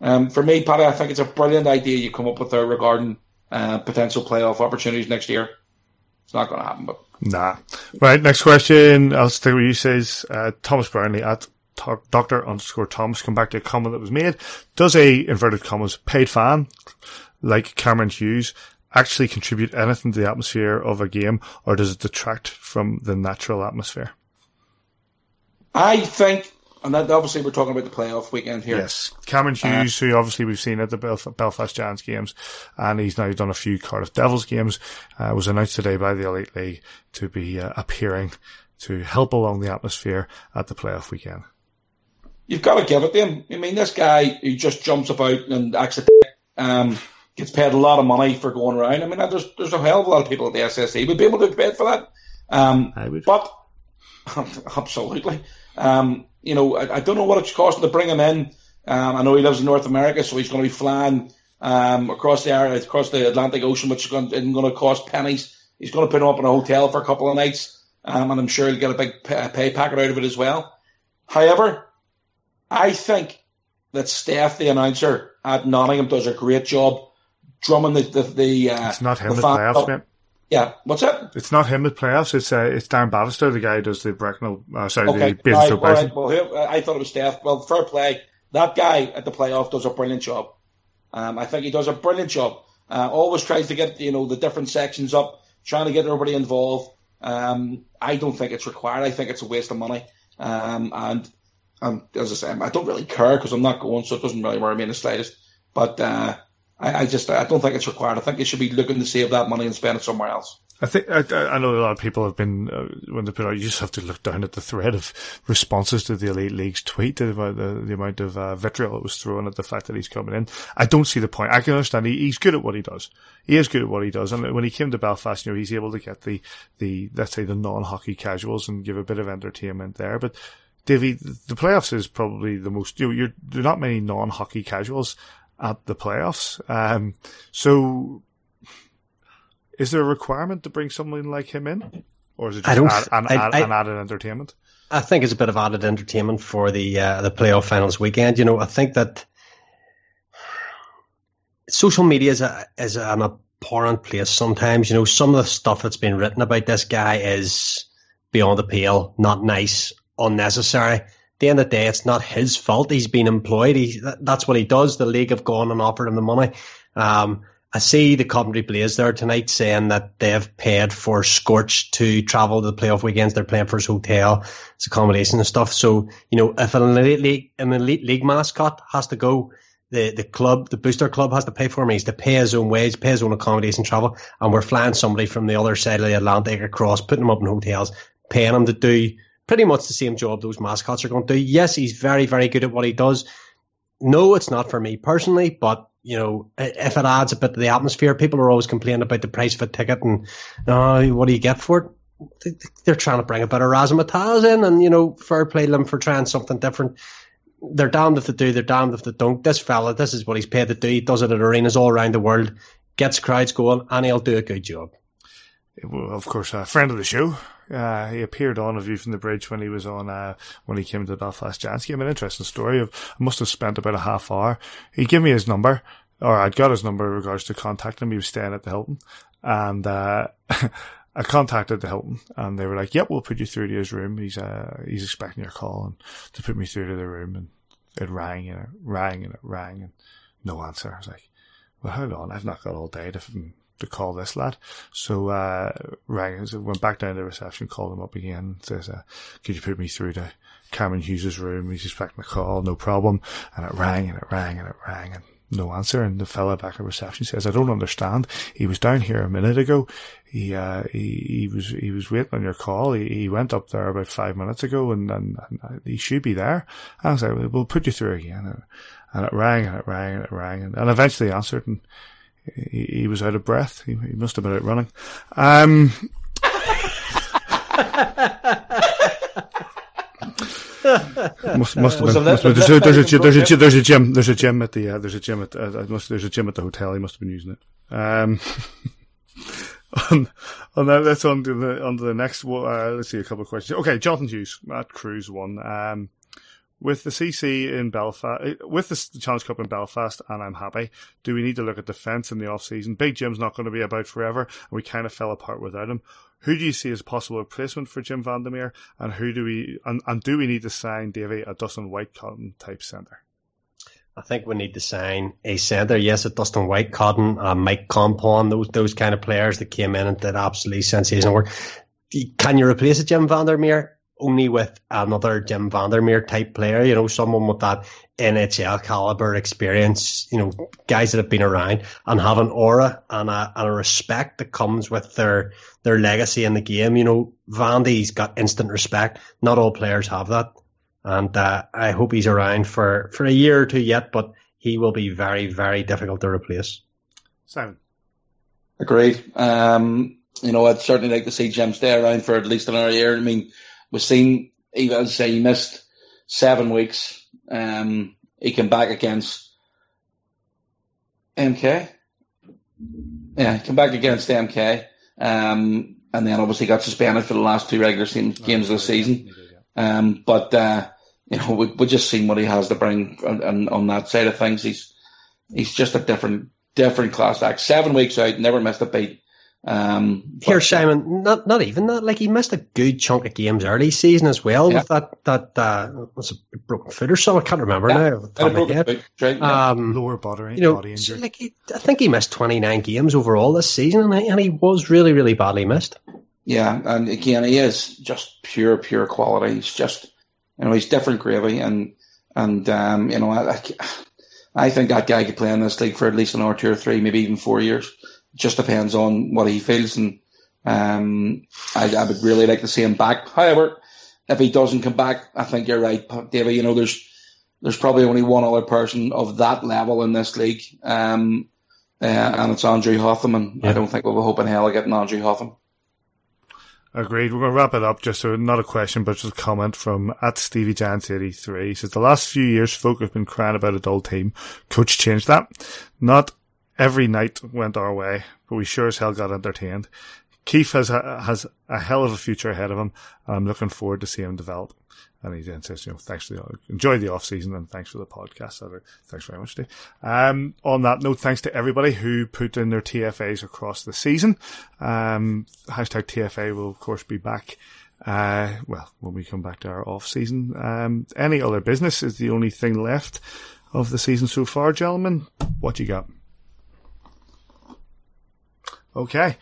um, for me, Paddy, I think it's a brilliant idea you come up with there regarding uh, potential playoff opportunities next year. It's not going to happen, but nah. Right. Next question. I'll stick with you. Says uh, Thomas Brownlee at Doctor underscore Thomas. Come back to a comment that was made. Does a inverted commas paid fan like Cameron Hughes actually contribute anything to the atmosphere of a game, or does it detract from the natural atmosphere? I think and that, obviously, we're talking about the playoff weekend here. Yes, Cameron uh, Hughes, uh, who obviously we've seen at the Belfast Giants games, and he's now done a few Cardiff Devils games, uh, was announced today by the Elite League to be uh, appearing to help along the atmosphere at the playoff weekend. You've got to give it to him. I mean, this guy who just jumps about and acts a um, gets paid a lot of money for going around. I mean, there's there's a hell of a lot of people at the SSE would be able to pay for that. Um, I would. But absolutely. Um, you know, I, I, don't know what it's costing to bring him in. Um, I know he lives in North America, so he's going to be flying um, across the area, across the Atlantic Ocean, which is going, isn't going to cost pennies. He's going to put him up in a hotel for a couple of nights, um, and I'm sure he'll get a big pay packet out of it as well. However, I think that Steph, the announcer at Nottingham, does a great job drumming the the. the uh, it's not him the playoffs, mate. Yeah, what's it? It's not him at playoffs. It's uh, it's Darren Bannister, the guy who does the Bracknell. Uh, sorry, okay. the right, right. Well, I thought it was Steph. Well, fair play. That guy at the playoff does a brilliant job. Um, I think he does a brilliant job. Uh, always tries to get you know the different sections up, trying to get everybody involved. Um, I don't think it's required. I think it's a waste of money. Um, and and as I say, I don't really care because I'm not going, so it doesn't really worry me in the slightest. But uh, I, I, just I don't think it's required. I think you should be looking to save that money and spend it somewhere else. I think I, I, know a lot of people have been uh, when they put out. You just have to look down at the thread of responses to the elite league's tweet about the, the amount of uh, vitriol that was thrown at the fact that he's coming in. I don't see the point. I can understand he, he's good at what he does. He is good at what he does, and when he came to Belfast, you know, he's able to get the the let's say the non-hockey casuals and give a bit of entertainment there. But Davy, the playoffs is probably the most. You know, you're, there are not many non-hockey casuals at the playoffs. Um, so is there a requirement to bring someone like him in, or is it just add, an, I, I, an added entertainment? I think it's a bit of added entertainment for the uh, the playoff finals weekend. You know, I think that social media is a, is an abhorrent place sometimes. You know, some of the stuff that's been written about this guy is beyond the pale, not nice, unnecessary. At the end of the day, it's not his fault. He's been employed. He, that's what he does. The league have gone and offered him the money. Um, I see the Coventry Blaze there tonight saying that they've paid for Scorch to travel to the playoff weekends. They're playing for his hotel, his accommodation and stuff. So, you know, if an elite league, an elite league mascot has to go, the, the club, the booster club has to pay for him. He has to pay his own wage, pay his own accommodation travel. And we're flying somebody from the other side of the Atlantic across, putting him up in hotels, paying him to do pretty much the same job those mascots are going to do. Yes, he's very, very good at what he does. No, it's not for me personally, but you know, if it adds a bit to the atmosphere, people are always complaining about the price of a ticket and, oh, what do you get for it? They're trying to bring a bit of razzmatazz in and, you know, fair play them for trying something different. They're damned if they do, they're damned if they don't. This fella, this is what he's paid to do. He does it at arenas all around the world, gets crowds going, and he'll do a good job. Of course, a friend of the show. Uh, he appeared on A View from the Bridge when he was on, uh, when he came to the Belfast Giants game. An interesting story. I must have spent about a half hour. He gave me his number, or I'd got his number in regards to contacting him. He was staying at the Hilton. And, uh, I contacted the Hilton and they were like, yep, we'll put you through to his room. He's, uh, he's expecting your call and to put me through to the room. And it rang and it rang and it rang and no answer. I was like, well, hold on. I've not got all day to to call this lad. So, uh, rang, went back down to reception, called him up again, says, uh, could you put me through to Cameron Hughes's room? He's expecting a call, no problem. And it rang and it rang and it rang and no answer. And the fella back at reception says, I don't understand. He was down here a minute ago. He, uh, he, he was, he was waiting on your call. He, he went up there about five minutes ago and, and, and he should be there. And I was like, we'll put you through again. And, and it rang and it rang and it rang and, and eventually answered and he, he was out of breath. He, he must have been out running. Um, must, must have been, must have been. there's, a, there's, a, there's, a, there's a gym there's a gym at the uh, there's a gym at uh, there's a gym at the hotel. He must have been using it. Um on, on that let's on to the on to the next uh, let's see a couple of questions. Okay Jonathan Hughes Matt Cruz one. Um with the CC in Belfast, eh, with the Challenge Cup in Belfast, and I'm happy. Do we need to look at defence in the off season? Big Jim's not going to be about forever, and we kind of fell apart without him. Who do you see as possible replacement for Jim Vandermeer, and who do we and, and do we need to sign Davy a Dustin Whitecotton type centre? I think we need to sign a centre. Yes, a Dustin Whitecotton, uh, Mike Kompon, those those kind of players that came in and did absolutely sensational work. Can you replace a Jim Vandermeer? Only with another Jim Vandermeer type player, you know, someone with that NHL caliber experience, you know, guys that have been around and have an aura and a, and a respect that comes with their, their legacy in the game. You know, Vandy's got instant respect. Not all players have that. And, uh, I hope he's around for, for a year or two yet, but he will be very, very difficult to replace. Simon. Agreed. Um, you know, I'd certainly like to see Jim stay around for at least another year. I mean, We've seen, even as I say, he missed seven weeks. Um, he came back against MK. Yeah, he came back against MK. Um, and then obviously got suspended for the last two regular games of the season. Um, but, uh, you know, we, we just seen what he has to bring on, on, on, that side of things. He's, he's just a different, different class act. Seven weeks out, never missed a beat. Um, Here, Simon, not not even that. Like he missed a good chunk of games early season as well yeah. with that that uh, was a broken foot or so. I can't remember yeah. now. Top of head. Foot, um, Lower body, you know, body injury. Like he, I think he missed twenty nine games overall this season, and he, and he was really really badly missed. Yeah, and again, he is just pure pure quality. He's just you know he's different gravy, and and um, you know I, I think that guy could play in this league for at least another two or three, maybe even four years just depends on what he feels and Um, I, I would really like to see him back. However, if he doesn't come back, I think you're right, David. You know, there's there's probably only one other person of that level in this league, um, uh, and it's Andrew Hotham, and yeah. I don't think we'll be hoping hell of getting Andrew Hotham. Agreed. We're going to wrap it up. Just so, not a question, but just a comment from at Stevie Giants 83. He says, the last few years, folk have been crying about a dull team. Coach changed that. Not every night went our way, but we sure as hell got entertained. Keefe has a, has a hell of a future ahead of him, I'm looking forward to see him develop. And he then says, you know, thanks for the, enjoy the off season and thanks for the podcast. Thanks very much, Dave. Um, on that note, thanks to everybody who put in their TFAs across the season. Um, hashtag TFA will of course be back. Uh, well, when we come back to our off season, um, any other business is the only thing left of the season so far, gentlemen. What you got? Okay.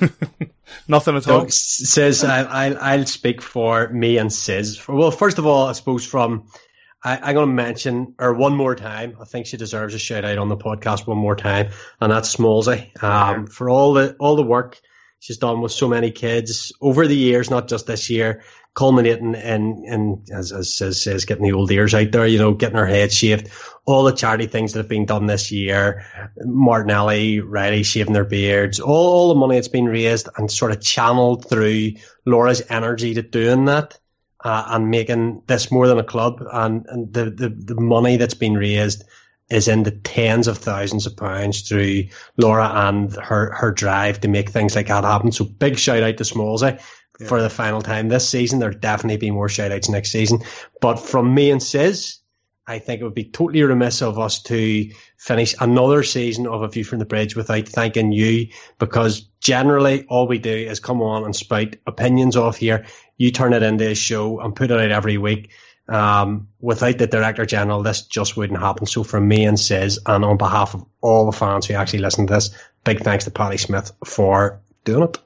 Nothing at all. says I, I'll, I'll speak for me and Sis. Well, first of all, I suppose from I, am going to mention her one more time. I think she deserves a shout out on the podcast one more time, and that's Smallsy um, for all the all the work she's done with so many kids over the years, not just this year culminating in, in as, as says, says, getting the old ears out there, you know, getting her head shaved, all the charity things that have been done this year, Martinelli, Riley shaving their beards, all, all the money that's been raised and sort of channeled through Laura's energy to doing that. Uh, and making this more than a club and, and the, the, the money that's been raised is in the tens of thousands of pounds through Laura and her, her drive to make things like that happen. So big shout out to Smallsy for the final time this season. There'll definitely be more shout outs next season. But from me and Sis, I think it would be totally remiss of us to finish another season of A View from the Bridge without thanking you because generally all we do is come on and spout opinions off here. You turn it into a show and put it out every week. Um, without the Director General, this just wouldn't happen. So from me and Sis, and on behalf of all the fans who actually listen to this, big thanks to Paddy Smith for doing it.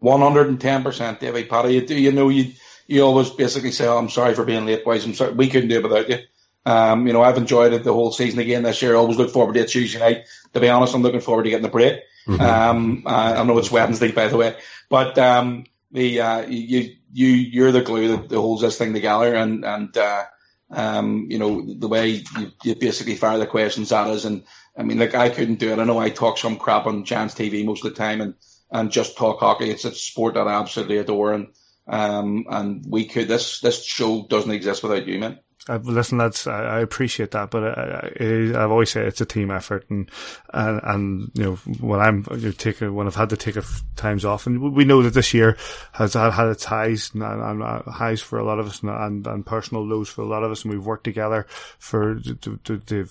One hundred and ten percent, David Paddy. You, you know, you you always basically say, oh, "I'm sorry for being late, boys. I'm sorry. We couldn't do it without you." Um, you know, I've enjoyed it the whole season again this year. I always look forward to it Tuesday night. To be honest, I'm looking forward to getting the break. Mm-hmm. Um, I, I, know it's Wednesday, by the way, but um, the uh, you you you're the glue that, that holds this thing together, and and uh, um, you know the way you, you basically fire the questions at us, and I mean, like I couldn't do it. I know I talk some crap on Giants TV most of the time, and and just talk hockey. It's a sport that I absolutely adore, and um, and we could this this show doesn't exist without you, man. Uh, listen, that's I, appreciate that, but I, have always said it's a team effort, and and, and you know when I'm you know, when I've had to take a f- times off, and we know that this year has had, had its highs and, and, and, highs for a lot of us, and, and personal lows for a lot of us, and we've worked together for to, to, to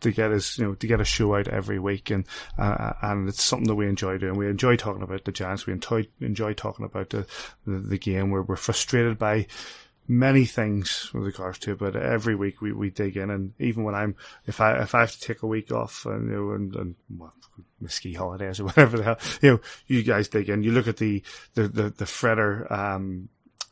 to get us, you know, to get a show out every week, and uh, and it's something that we enjoy doing. We enjoy talking about the Giants. We enjoy enjoy talking about the the, the game. Where we're frustrated by many things with regards to it, but every week we, we dig in, and even when I'm if I if I have to take a week off, and you know, and, and well, ski holidays or whatever the hell, you know, you guys dig in. You look at the the the, the Freder um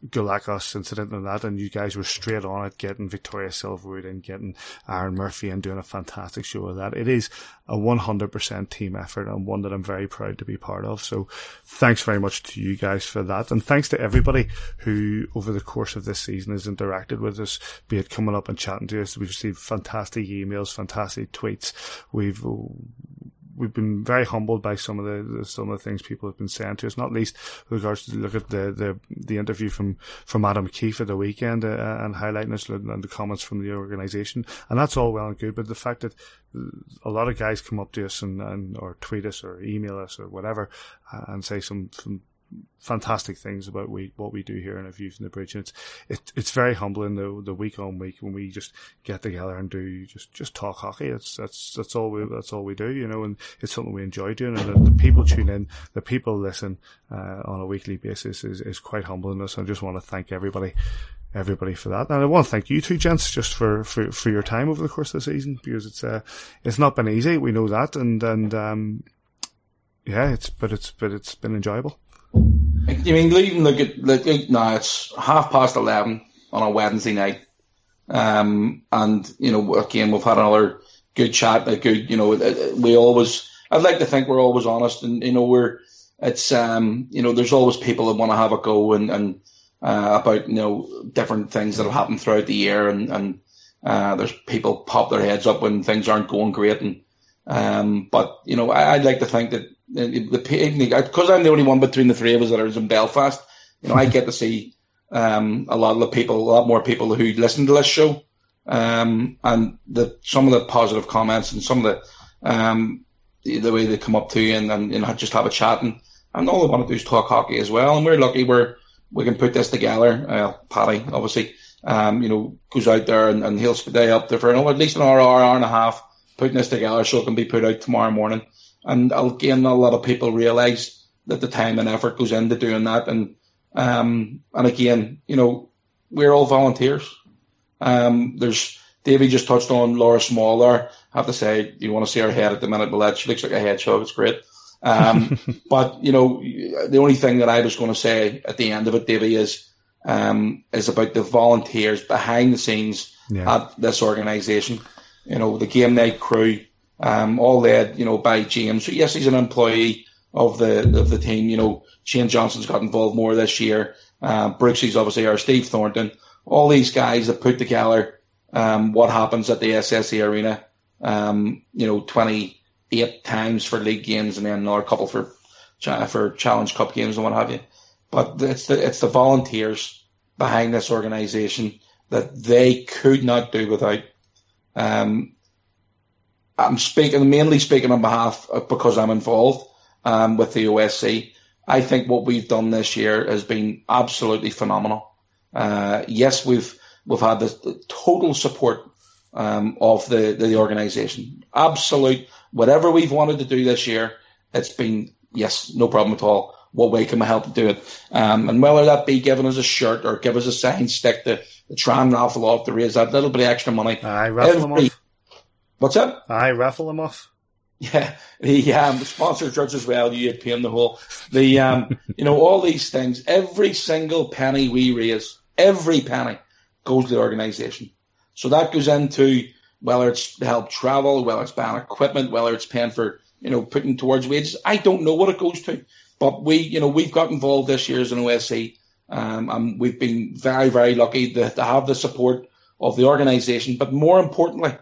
Galakos incident and that, and you guys were straight on it, getting Victoria Silverwood and getting Aaron Murphy and doing a fantastic show of that. It is a 100% team effort and one that I'm very proud to be part of. So thanks very much to you guys for that. And thanks to everybody who over the course of this season has interacted with us, be it coming up and chatting to us. We've received fantastic emails, fantastic tweets. We've we've been very humbled by some of the, some of the things people have been saying to us, not least with regards to look at the the, the interview from from Adam Keefe at the weekend uh, and highlighting us and the comments from the organisation, and that's all well and good. But the fact that a lot of guys come up to us and, and or tweet us or email us or whatever uh, and say some some fantastic things about we, what we do here in A View from the Bridge. And it's, it, it's very humbling the, the week on week when we just get together and do just, just talk hockey. It's, that's, that's all we, that's all we do, you know, and it's something we enjoy doing. And the, the people tune in, the people listen, uh, on a weekly basis is, is quite humbling us. I just want to thank everybody everybody for that. And I want to thank you two gents just for, for, for your time over the course of the season because it's, uh, it's not been easy. We know that. And, and, um, yeah, it's, but it's, but it's been enjoyable. I mean, even look at look, now it's half past eleven on a Wednesday night, um, and you know again we've had another good chat. A good, you know, we always. I'd like to think we're always honest, and you know we're it's um, you know, there's always people that want to have a go and and uh, about you know different things that have happened throughout the year, and and uh, there's people pop their heads up when things aren't going great, and um, but you know, I, would like to think that the because I'm the only one between the three of us that is in Belfast. You know, I get to see um, a lot of the people, a lot more people who listen to this show, um, and the some of the positive comments and some of the um, the, the way they come up to you and, and, and just have a chat and, and all they want to do is talk hockey as well. And we're lucky we're we can put this together. Uh, Paddy obviously, um, you know, goes out there and, and he'll stay up there for at least an hour, hour and a half putting this together so it can be put out tomorrow morning. And again, a lot of people realise that the time and effort goes into doing that. And um, and again, you know, we're all volunteers. Um, there's Davey just touched on Laura Small there. I have to say, you want to see her head at the minute, but she looks like a head hedgehog. It's great. Um, but you know, the only thing that I was going to say at the end of it, Davey, is um, is about the volunteers behind the scenes yeah. at this organisation. You know, the game night crew, um, all led, you know, by James. So yes, he's an employee of the of the team. You know, Shane Johnson's got involved more this year. Uh, Brooksy's obviously our Steve Thornton. All these guys that put together um, what happens at the SSE Arena. Um, you know, 28 times for league games and then another couple for for Challenge Cup games and what have you. But it's the it's the volunteers behind this organisation that they could not do without. Um, I'm speaking mainly speaking on behalf of, because I'm involved um, with the OSC. I think what we've done this year has been absolutely phenomenal. Uh, yes, we've we've had the total support um, of the the organisation. Absolute whatever we've wanted to do this year, it's been yes, no problem at all. What way can we help to do it? Um, and whether that be giving us a shirt or give us a signed stick to, to try and raffle off to raise that little bit of extra money. I raffle Every, them off. What's up? I raffle them off. Yeah, the um, sponsor church as well. You pay them the whole. The um, you know all these things. Every single penny we raise, every penny goes to the organisation. So that goes into whether it's to help travel, whether it's buying equipment, whether it's paying for, you know, putting towards wages. I don't know what it goes to, but we, you know, we've got involved this year as an OSC. Um, and we've been very, very lucky to, to have the support of the organisation, but more importantly,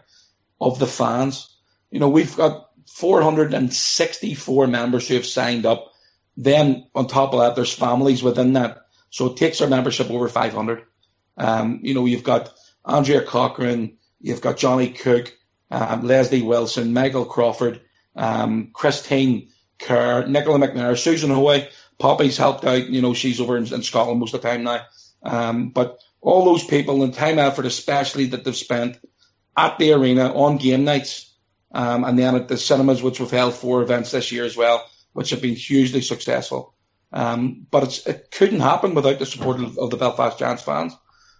of the fans. You know, we've got 464 members who have signed up. Then on top of that, there's families within that. So it takes our membership over 500. Um, you know, you've got Andrea Cochran, you've got Johnny Cook, um, Leslie Wilson, Michael Crawford, um, Christine Kerr, Nicola McNair, Susan Hoy. Poppy's helped out. You know, she's over in, in Scotland most of the time now. Um, but all those people and time effort, especially that they've spent at the arena on game nights, um, and then at the cinemas, which we've held four events this year as well, which have been hugely successful. Um, but it couldn't happen without the support of, of the Belfast Giants fans.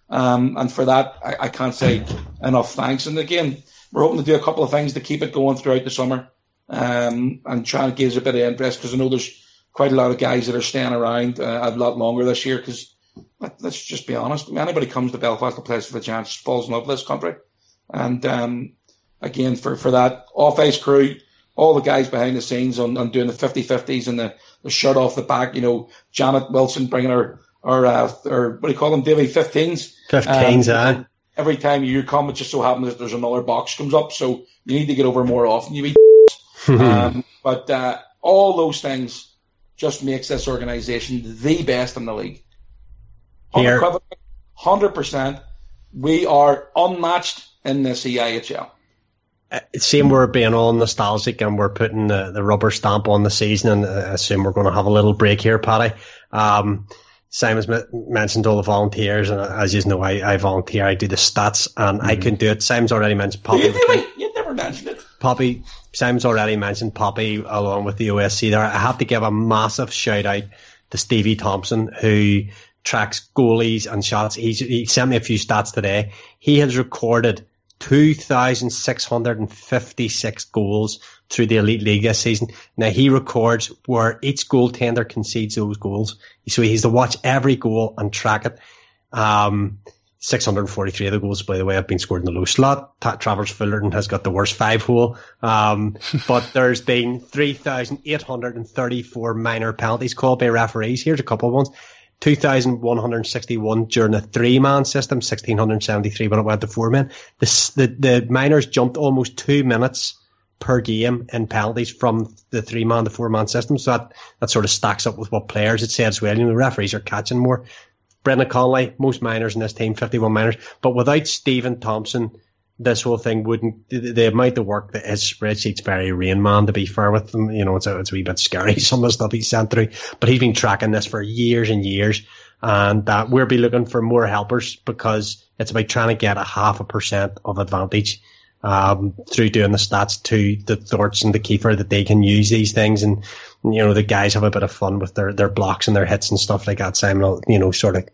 Um, and for that, I, I, can't say enough thanks. And again, we're hoping to do a couple of things to keep it going throughout the summer um, and try and give us a bit of interest because I know there's quite a lot of guys that are staying around uh, a lot longer this year because let, us just be honest, anybody comes to Belfast to play for the Giants falls in love with this country. And um, again, for, for that off ice crew, all the guys behind the scenes on, on doing the 50-50s and the, the shirt off the back, you know, Janet Wilson bringing her or uh, or what do you call them, Davy? Fifteens. Fifteens, um, Every time you come, it just so happens that there's another box comes up, so you need to get over more often. You eat. um, but uh, all those things just makes this organisation the best in the league. Here. Hundred percent, we are unmatched in this EIHL. Uh, it seems we're being all nostalgic and we're putting the, the rubber stamp on the season and I assume we're going to have a little break here, Paddy. Um, Simon's mentioned all the volunteers, and as you know, I, I volunteer. I do the stats, and mm-hmm. I can do it. Simon's already mentioned Poppy. You, you never mentioned it. Poppy. Simon's already mentioned Poppy along with the OSC. There, I have to give a massive shout out to Stevie Thompson who tracks goalies and shots. He's, he sent me a few stats today. He has recorded 2,656 goals through the Elite League this season. Now he records where each goaltender concedes those goals. So he's to watch every goal and track it. Um, 643 of the goals, by the way, have been scored in the low slot. Travers Fullerton has got the worst five hole. Um, but there's been 3,834 minor penalties called by referees. Here's a couple of ones. 2,161 during a three man system, 1,673 when it went to four men. The, the, the minors jumped almost two minutes per game in penalties from the three man to four man system. So that, that sort of stacks up with what players had said as well. You know, the referees are catching more. Brendan Conley, most minors in this team, 51 minors. But without Stephen Thompson, this whole thing wouldn't, the, the amount of work that his spreadsheet's very Rain Man, to be fair with him. You know, it's a, it's a wee bit scary, some of the stuff he's sent through. But he's been tracking this for years and years. And that we'll be looking for more helpers because it's about trying to get a half a percent of advantage um, through doing the stats to the Thorts and the Kiefer that they can use these things. And, you know, the guys have a bit of fun with their, their blocks and their hits and stuff like that. Simon you know, sort of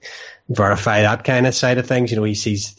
verify that kind of side of things. You know, he sees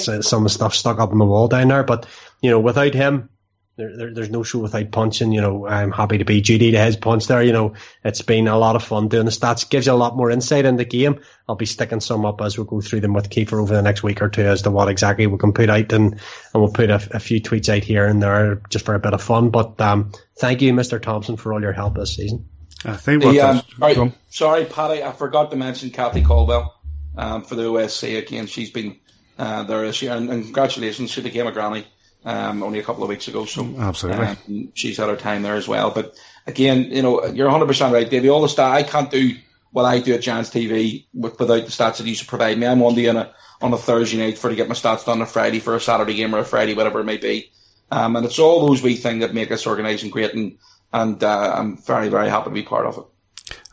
some of the stuff stuck up on the wall down there. But, you know, without him, there, there, there's no show without punching. You know, I'm happy to be Judy to his punch there. You know, it's been a lot of fun doing the stats. Gives you a lot more insight in the game. I'll be sticking some up as we go through them with Kiefer over the next week or two as to what exactly we can put out, and and we'll put a, a few tweets out here and there just for a bit of fun. But um, thank you, Mr. Thompson, for all your help this season. I think what um, right, sorry, Paddy, I forgot to mention Kathy Caldwell um, for the OSC again. She's been uh, there this year, and, and congratulations, she became a granny um, only a couple of weeks ago. So absolutely, um, she's had her time there as well. But again, you know, you're 100 percent right, Davey. All the stats I can't do what I do at Giants TV with, without the stats that you provide me. I'm on the on a on a Thursday night for to get my stats done on a Friday for a Saturday game or a Friday, whatever it may be. Um, and it's all those wee things that make us organising great, and and uh, I'm very very happy to be part of it.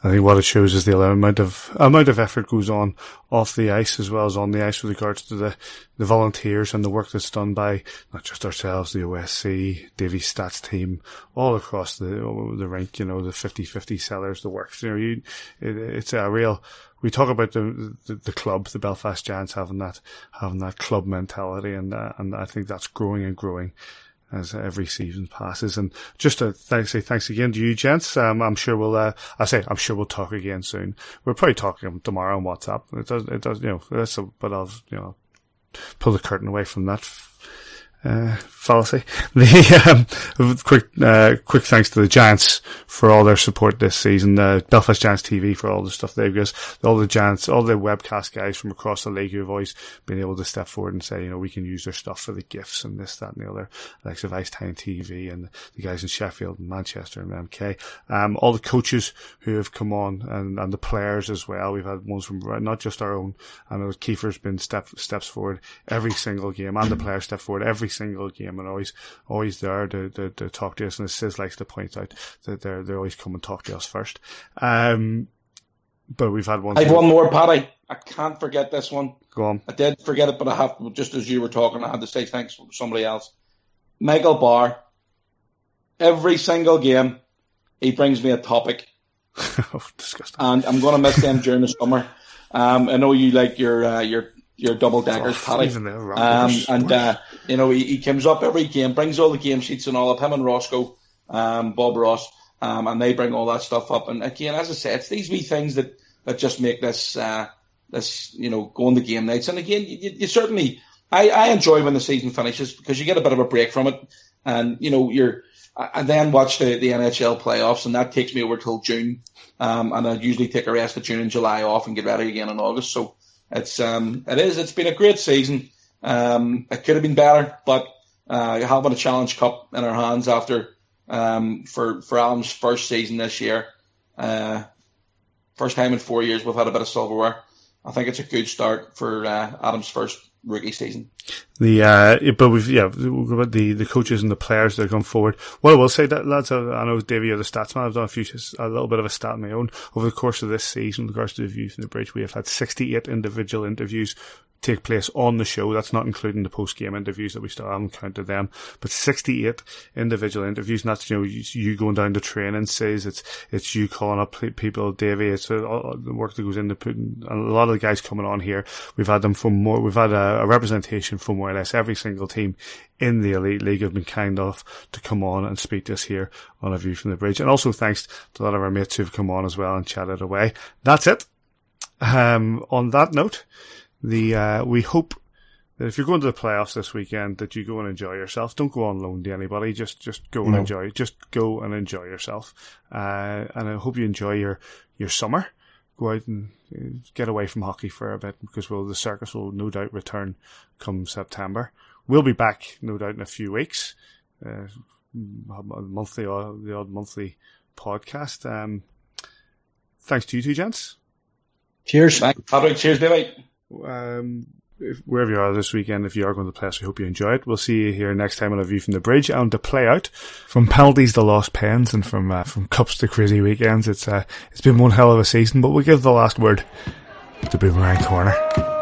I think what it shows is the amount of amount of effort goes on off the ice as well as on the ice with regards to the, the volunteers and the work that's done by not just ourselves, the OSC, Davy Stats team, all across the the rink. You know, the 50-50 sellers, the works. You know, you, it, it's a real. We talk about the, the, the club, the Belfast Giants having that having that club mentality, and uh, and I think that's growing and growing as every season passes. And just to th- say thanks again to you, gents. Um, I'm sure we'll, uh, I say, I'm sure we'll talk again soon. We're probably talking tomorrow on WhatsApp. It does, it does, you know, that's a, but I'll, you know, pull the curtain away from that uh, fallacy. The um, quick uh, quick thanks to the Giants for all their support this season. Uh, Belfast Giants TV for all the stuff they've us. All the Giants, all the webcast guys from across the league who've always been able to step forward and say, you know, we can use their stuff for the gifts and this, that, and the other. Like of Ice Time TV and the guys in Sheffield and Manchester and MK. Um, all the coaches who have come on and, and the players as well. We've had ones from not just our own. I know Keefe's been step steps forward every single game, and the players step forward every single game and always always there to, to, to talk to us. And Sis likes to point out that they're they always come and talk to us first. Um, but we've had one. I have one more, Paddy. I can't forget this one. Go on. I did forget it, but I have just as you were talking, I had to say thanks to somebody else. Michael Barr. Every single game, he brings me a topic. oh, disgusting. And I'm going to miss them during the summer. Um, I know you like your uh, your your double deckers, oh, Paddy. Um, and uh, you know he, he comes up every game, brings all the game sheets and all of him and Roscoe, um, Bob Ross, um, and they bring all that stuff up. And again, as I said, it's these wee things that that just make this uh, this you know going to game nights. And again, you, you certainly I, I enjoy when the season finishes because you get a bit of a break from it, and you know you're. I then watch the, the NHL playoffs, and that takes me over till June. Um, and I usually take a rest of June and July off and get ready again in August. So it's um, it is. It's been a great season. Um, it could have been better, but uh, having a Challenge Cup in our hands after um, for for Adam's first season this year, uh, first time in four years we've had a bit of silverware. I think it's a good start for uh, Adam's first rookie season. The uh, but we've yeah the the coaches and the players that have gone forward. What I will say that lads, I know Davey, you're the stats man. I've done a few a little bit of a stat of my own over the course of this season. With regards to the view from the bridge, we have had 68 individual interviews take place on the show. That's not including the post game interviews that we still haven't counted them, but 68 individual interviews. And that's, you know, you, going down to training says it's, it's you calling up people, Davey. It's uh, the work that goes into putting a lot of the guys coming on here. We've had them from more, we've had a, a representation from more or less every single team in the Elite League have been kind enough to come on and speak to us here on A View from the Bridge. And also thanks to a lot of our mates who've come on as well and chatted away. That's it. Um, on that note, the uh, we hope that if you're going to the playoffs this weekend, that you go and enjoy yourself. Don't go on loan to anybody. Just just go and No. enjoy. Just go and enjoy yourself. Uh, and I hope you enjoy your your summer. Go out and uh, get away from hockey for a bit because well, the circus will no doubt return come September. We'll be back no doubt in a few weeks. Uh, monthly, uh, the odd monthly podcast. Um, thanks to you two gents. Cheers. Thanks, Patrick. Cheers, baby. Um, if, wherever you are this weekend, if you are going to the place, we hope you enjoy it. We'll see you here next time on a view from the bridge and to play out from penalties to lost pens and from uh, from cups to crazy weekends. It's uh, it's been one hell of a season, but we'll give the last word to Boomerang Corner.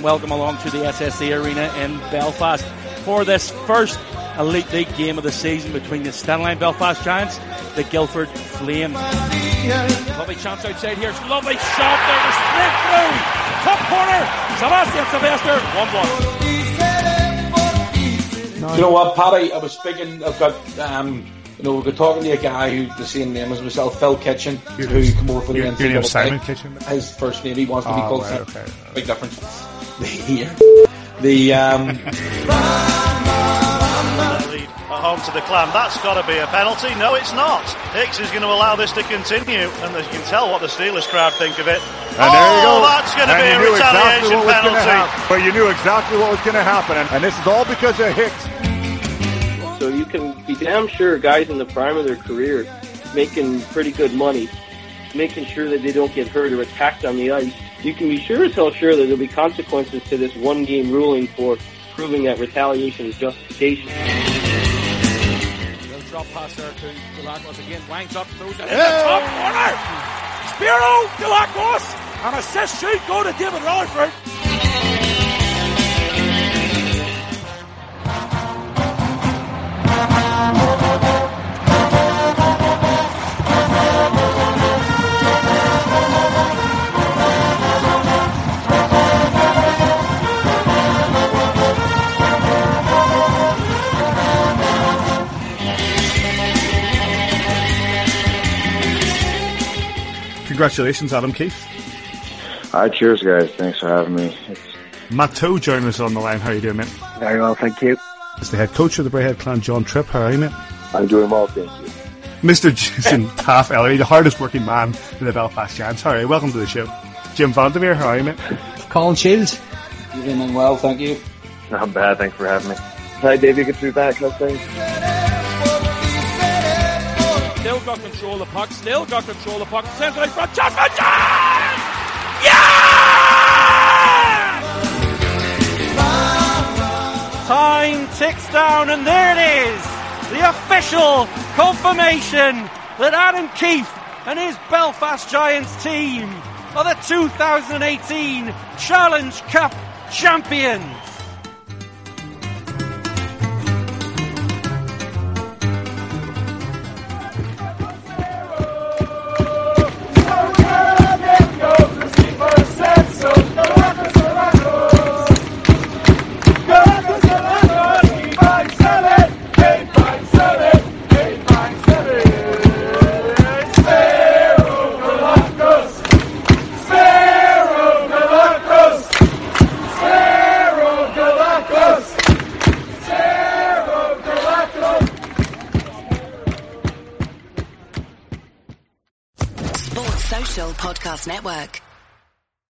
And welcome along to the SSE Arena in Belfast for this first Elite League game of the season between the Stena Line Belfast Giants, the Guildford Flames. Lovely chance outside here. It's lovely shot there to split through. Top corner. Sebastian Sylvester, 1 1. You know what, Paddy? I was speaking. I've got, um, you know, we're talking to a guy who's the same name as myself, Phil Kitchen, Your- who come over for the your- your name's NCAA. Simon Kitchen? His first name, he wants to be Oh, called right, Simon. okay. Big difference. Here. The um, lead at home to the clan. That's got to be a penalty. No, it's not. Hicks is going to allow this to continue, and as you can tell what the Steelers crowd think of it. And oh, there you go. that's going to be a knew exactly retaliation what was gonna penalty. happen. But you knew exactly what was going to happen, and, and this is all because of Hicks. So you can be damn sure guys in the prime of their career making pretty good money, making sure that they don't get hurt or attacked on the ice. You can be sure as hell sure that there'll be consequences to this one game ruling for proving that retaliation is justification. Little drop pass there to Goulakos again. Wangs up, throws it in the top corner. Spiro Goulakos. An assist should go to David Rutherford. Congratulations, Adam Keefe. All right, cheers, guys. Thanks for having me. It's Matt Toe joining us on the line. How are you doing, mate? very well, thank you. It's the head coach of the Braehead Clan, John Tripp. How are you, mate? I'm doing well, thank you. Mr. Jason Taff Ellery, the hardest working man in the Belfast Giants. How are you? Welcome to the show. Jim Vandermeer, how are you, mate? Colin Shields. you're doing well, thank you. Not bad, thanks for having me. Hi, Dave. You get through back, how's things? Got control of the puck. Still got control of the puck. Sends it out front. Jasmine John! Yeah! Time ticks down, and there it is. The official confirmation that Adam Keefe and his Belfast Giants team are the 2018 Challenge Cup champions.